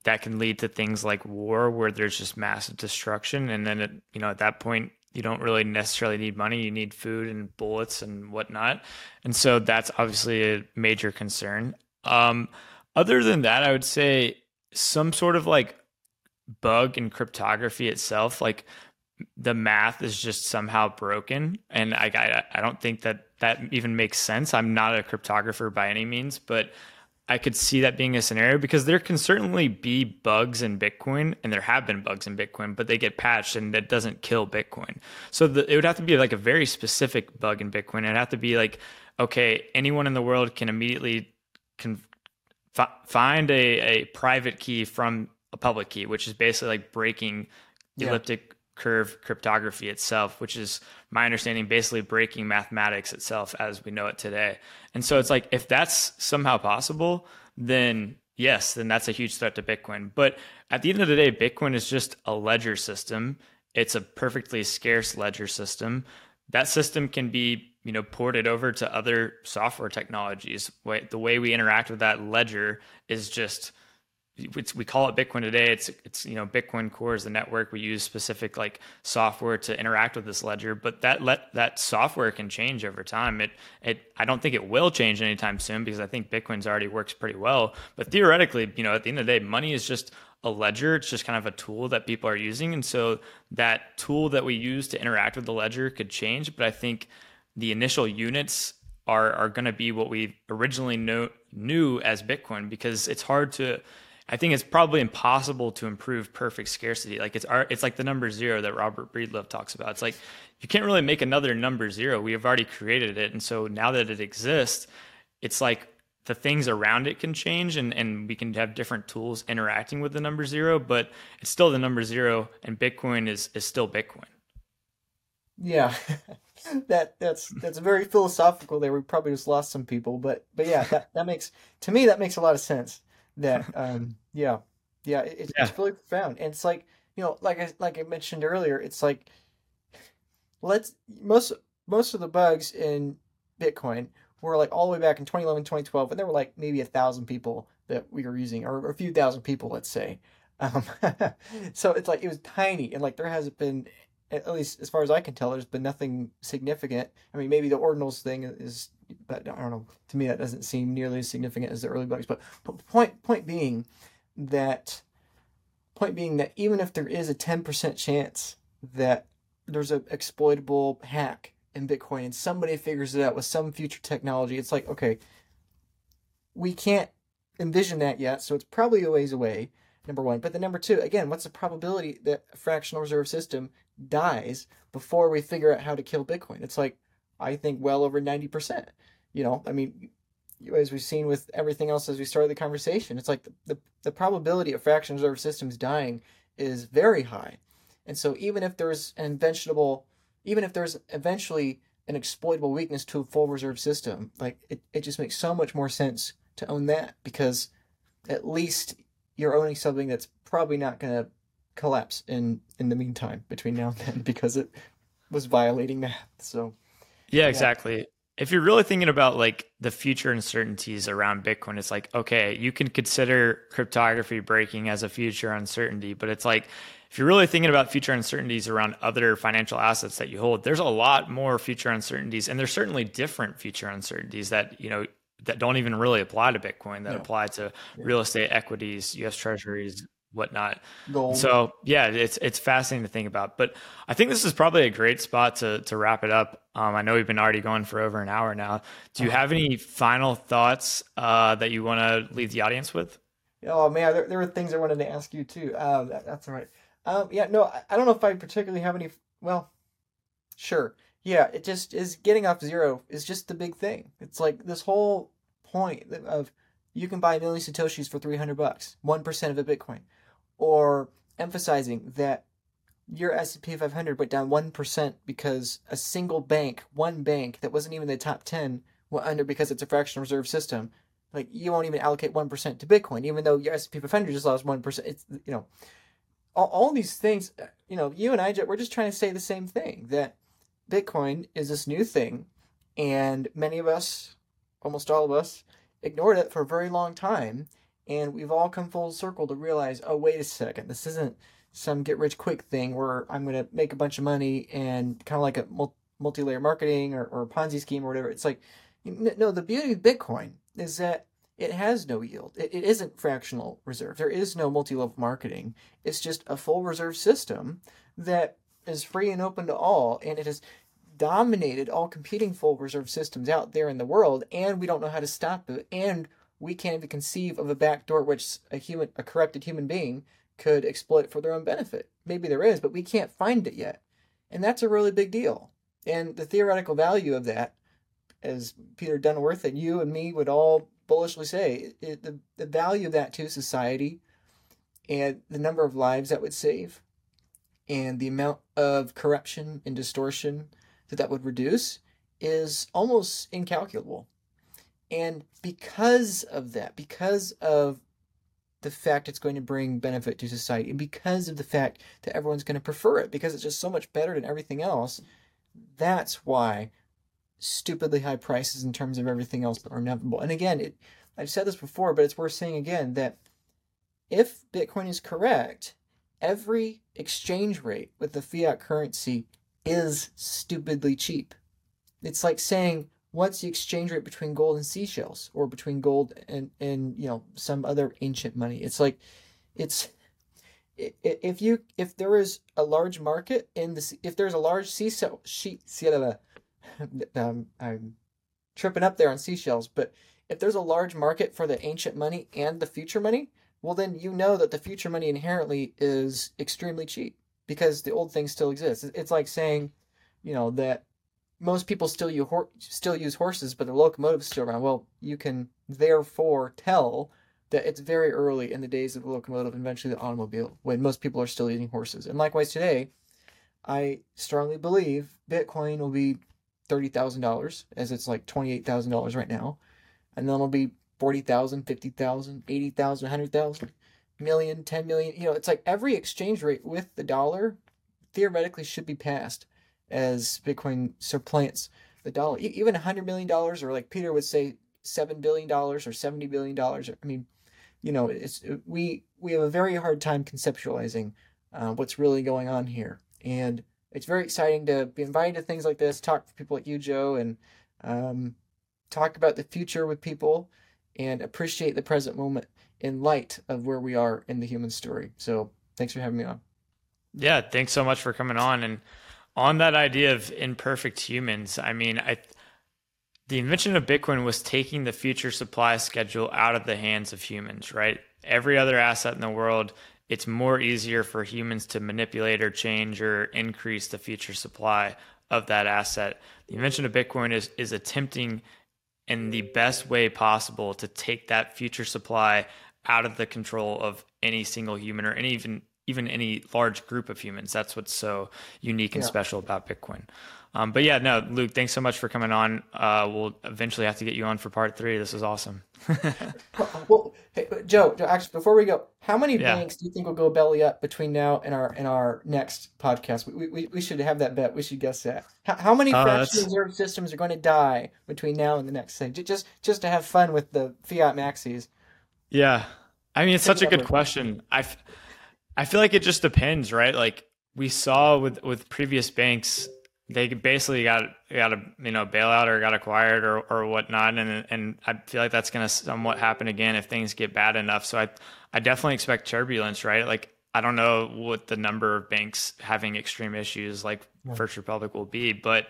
that can lead to things like war where there's just massive destruction and then it, you know at that point you don't really necessarily need money you need food and bullets and whatnot. And so that's obviously a major concern. Um, other than that i would say some sort of like bug in cryptography itself like the math is just somehow broken. And I, I i don't think that that even makes sense. I'm not a cryptographer by any means but I could see that being a scenario because there can certainly be bugs in Bitcoin, and there have been bugs in Bitcoin, but they get patched and that doesn't kill Bitcoin. So the, it would have to be like a very specific bug in Bitcoin. It'd have to be like, okay, anyone in the world can immediately can f- find a, a private key from a public key, which is basically like breaking yeah. elliptic curve cryptography itself, which is my understanding basically breaking mathematics itself as we know it today. And so it's like if that's somehow possible, then yes, then that's a huge threat to Bitcoin. But at the end of the day, Bitcoin is just a ledger system. It's a perfectly scarce ledger system. That system can be, you know, ported over to other software technologies. The way we interact with that ledger is just we call it Bitcoin today. It's it's you know Bitcoin Core is the network we use specific like software to interact with this ledger, but that let that software can change over time. It it I don't think it will change anytime soon because I think Bitcoin's already works pretty well. But theoretically, you know, at the end of the day, money is just a ledger. It's just kind of a tool that people are using, and so that tool that we use to interact with the ledger could change. But I think the initial units are are going to be what we originally know, knew as Bitcoin because it's hard to I think it's probably impossible to improve perfect scarcity. Like it's it's like the number zero that Robert Breedlove talks about. It's like you can't really make another number zero. We have already created it, and so now that it exists, it's like the things around it can change, and and we can have different tools interacting with the number zero, but it's still the number zero, and Bitcoin is is still Bitcoin. Yeah. that that's that's very philosophical there. We probably just lost some people, but but yeah, that, that makes to me that makes a lot of sense that um yeah yeah it, yeah. it's really profound and it's like you know like I like I mentioned earlier it's like let's most most of the bugs in Bitcoin were like all the way back in 2011 2012 and there were like maybe a thousand people that we were using or a few thousand people let's say um, so it's like it was tiny and like there hasn't been at least as far as I can tell there's been nothing significant I mean maybe the ordinals thing is but I don't know. To me, that doesn't seem nearly as significant as the early bugs. But point point being that point being that even if there is a ten percent chance that there's an exploitable hack in Bitcoin and somebody figures it out with some future technology, it's like okay, we can't envision that yet, so it's probably a ways away. Number one, but the number two, again, what's the probability that a fractional reserve system dies before we figure out how to kill Bitcoin? It's like I think well over 90%. You know, I mean, as we've seen with everything else as we started the conversation, it's like the, the, the probability of fraction reserve systems dying is very high. And so even if there's an inventionable, even if there's eventually an exploitable weakness to a full reserve system, like it, it just makes so much more sense to own that because at least you're owning something that's probably not going to collapse in in the meantime between now and then because it was violating that. So yeah, exactly. if you're really thinking about like the future uncertainties around Bitcoin, it's like, okay, you can consider cryptography breaking as a future uncertainty, but it's like, if you're really thinking about future uncertainties around other financial assets that you hold, there's a lot more future uncertainties, and there's certainly different future uncertainties that you know that don't even really apply to Bitcoin that no. apply to yeah. real estate equities, U.S. Treasuries, whatnot. Gold. So yeah, it's it's fascinating to think about. But I think this is probably a great spot to to wrap it up. Um, I know we've been already going for over an hour now. Do you have any final thoughts uh, that you want to leave the audience with? Oh man, there, there were things I wanted to ask you too. Um, that, that's all right. Um, yeah, no, I, I don't know if I particularly have any. Well, sure. Yeah, it just is getting off zero is just the big thing. It's like this whole point of you can buy a million satoshis for 300 bucks, 1% of a Bitcoin or emphasizing that your S&P 500 went down 1% because a single bank, one bank that wasn't even the top 10 went under because it's a fractional reserve system. Like you won't even allocate 1% to Bitcoin even though your S&P 500 just lost 1%. It's you know all, all these things, uh, you know, you and I we're just trying to say the same thing that Bitcoin is this new thing and many of us, almost all of us, ignored it for a very long time and we've all come full circle to realize, oh, wait a second, this isn't some get rich quick thing where I'm going to make a bunch of money and kind of like a multi layer marketing or, or Ponzi scheme or whatever. It's like, no, the beauty of Bitcoin is that it has no yield. It, it isn't fractional reserve. There is no multi level marketing. It's just a full reserve system that is free and open to all. And it has dominated all competing full reserve systems out there in the world. And we don't know how to stop it. And we can't even conceive of a backdoor which a human, a corrupted human being, could exploit for their own benefit. Maybe there is, but we can't find it yet, and that's a really big deal. And the theoretical value of that, as Peter Dunworth and you and me would all bullishly say, it, the the value of that to society, and the number of lives that would save, and the amount of corruption and distortion that that would reduce, is almost incalculable. And because of that, because of the fact it's going to bring benefit to society, and because of the fact that everyone's going to prefer it, because it's just so much better than everything else, that's why stupidly high prices in terms of everything else are inevitable. And again, it, I've said this before, but it's worth saying again that if Bitcoin is correct, every exchange rate with the fiat currency is stupidly cheap. It's like saying, what's the exchange rate between gold and seashells or between gold and and you know some other ancient money? It's like it's if you if there is a large market in the if there's a large seashell sheet um, I'm tripping up there on seashells but if there's a large market for the ancient money and the future money well then you know that the future money inherently is extremely cheap because the old thing still exists. It's like saying you know that most people still use still use horses, but the locomotive is still around. Well, you can therefore tell that it's very early in the days of the locomotive eventually the automobile, when most people are still using horses. And likewise today, I strongly believe Bitcoin will be thirty thousand dollars, as it's like twenty eight thousand dollars right now, and then it'll be forty thousand, fifty thousand, eighty thousand, hundred thousand, million, ten million. You know, it's like every exchange rate with the dollar theoretically should be passed as Bitcoin supplants the dollar. Even a hundred million dollars, or like Peter would say, seven billion dollars or seventy billion dollars. I mean, you know, it's we we have a very hard time conceptualizing uh, what's really going on here, and it's very exciting to be invited to things like this, talk to people like you, Joe, and um, talk about the future with people, and appreciate the present moment in light of where we are in the human story. So, thanks for having me on. Yeah, thanks so much for coming on and on that idea of imperfect humans, I mean, I the invention of Bitcoin was taking the future supply schedule out of the hands of humans, right? Every other asset in the world, it's more easier for humans to manipulate or change or increase the future supply of that asset. The invention of Bitcoin is is attempting in the best way possible to take that future supply out of the control of any single human or any even even any large group of humans. That's what's so unique and yeah. special about Bitcoin. Um, but yeah, no, Luke, thanks so much for coming on. Uh, we'll eventually have to get you on for part three. This is awesome. well, hey, Joe, actually, before we go, how many yeah. banks do you think will go belly up between now and our and our next podcast? We, we, we should have that bet. We should guess that. How, how many uh, fractional reserve systems are going to die between now and the next thing? Just just to have fun with the fiat maxis. Yeah, I mean, it's such a good question. I, I feel like it just depends, right? Like we saw with with previous banks, they basically got got a you know bailout or got acquired or or whatnot, and and I feel like that's going to somewhat happen again if things get bad enough. So I I definitely expect turbulence, right? Like I don't know what the number of banks having extreme issues like yeah. First Republic will be, but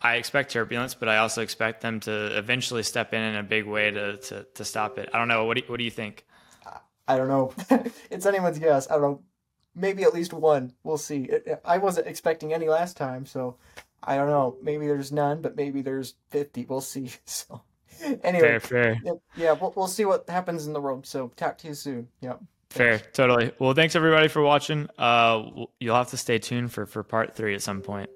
I expect turbulence, but I also expect them to eventually step in in a big way to to, to stop it. I don't know. What do you, what do you think? I don't know. it's anyone's guess. I don't know. Maybe at least one. We'll see. I wasn't expecting any last time, so I don't know. Maybe there's none, but maybe there's fifty. We'll see. So anyway, fair, fair. Yeah, we'll, we'll see what happens in the world. So talk to you soon. Yep. Fair, totally. Well, thanks everybody for watching. Uh, you'll have to stay tuned for for part three at some point.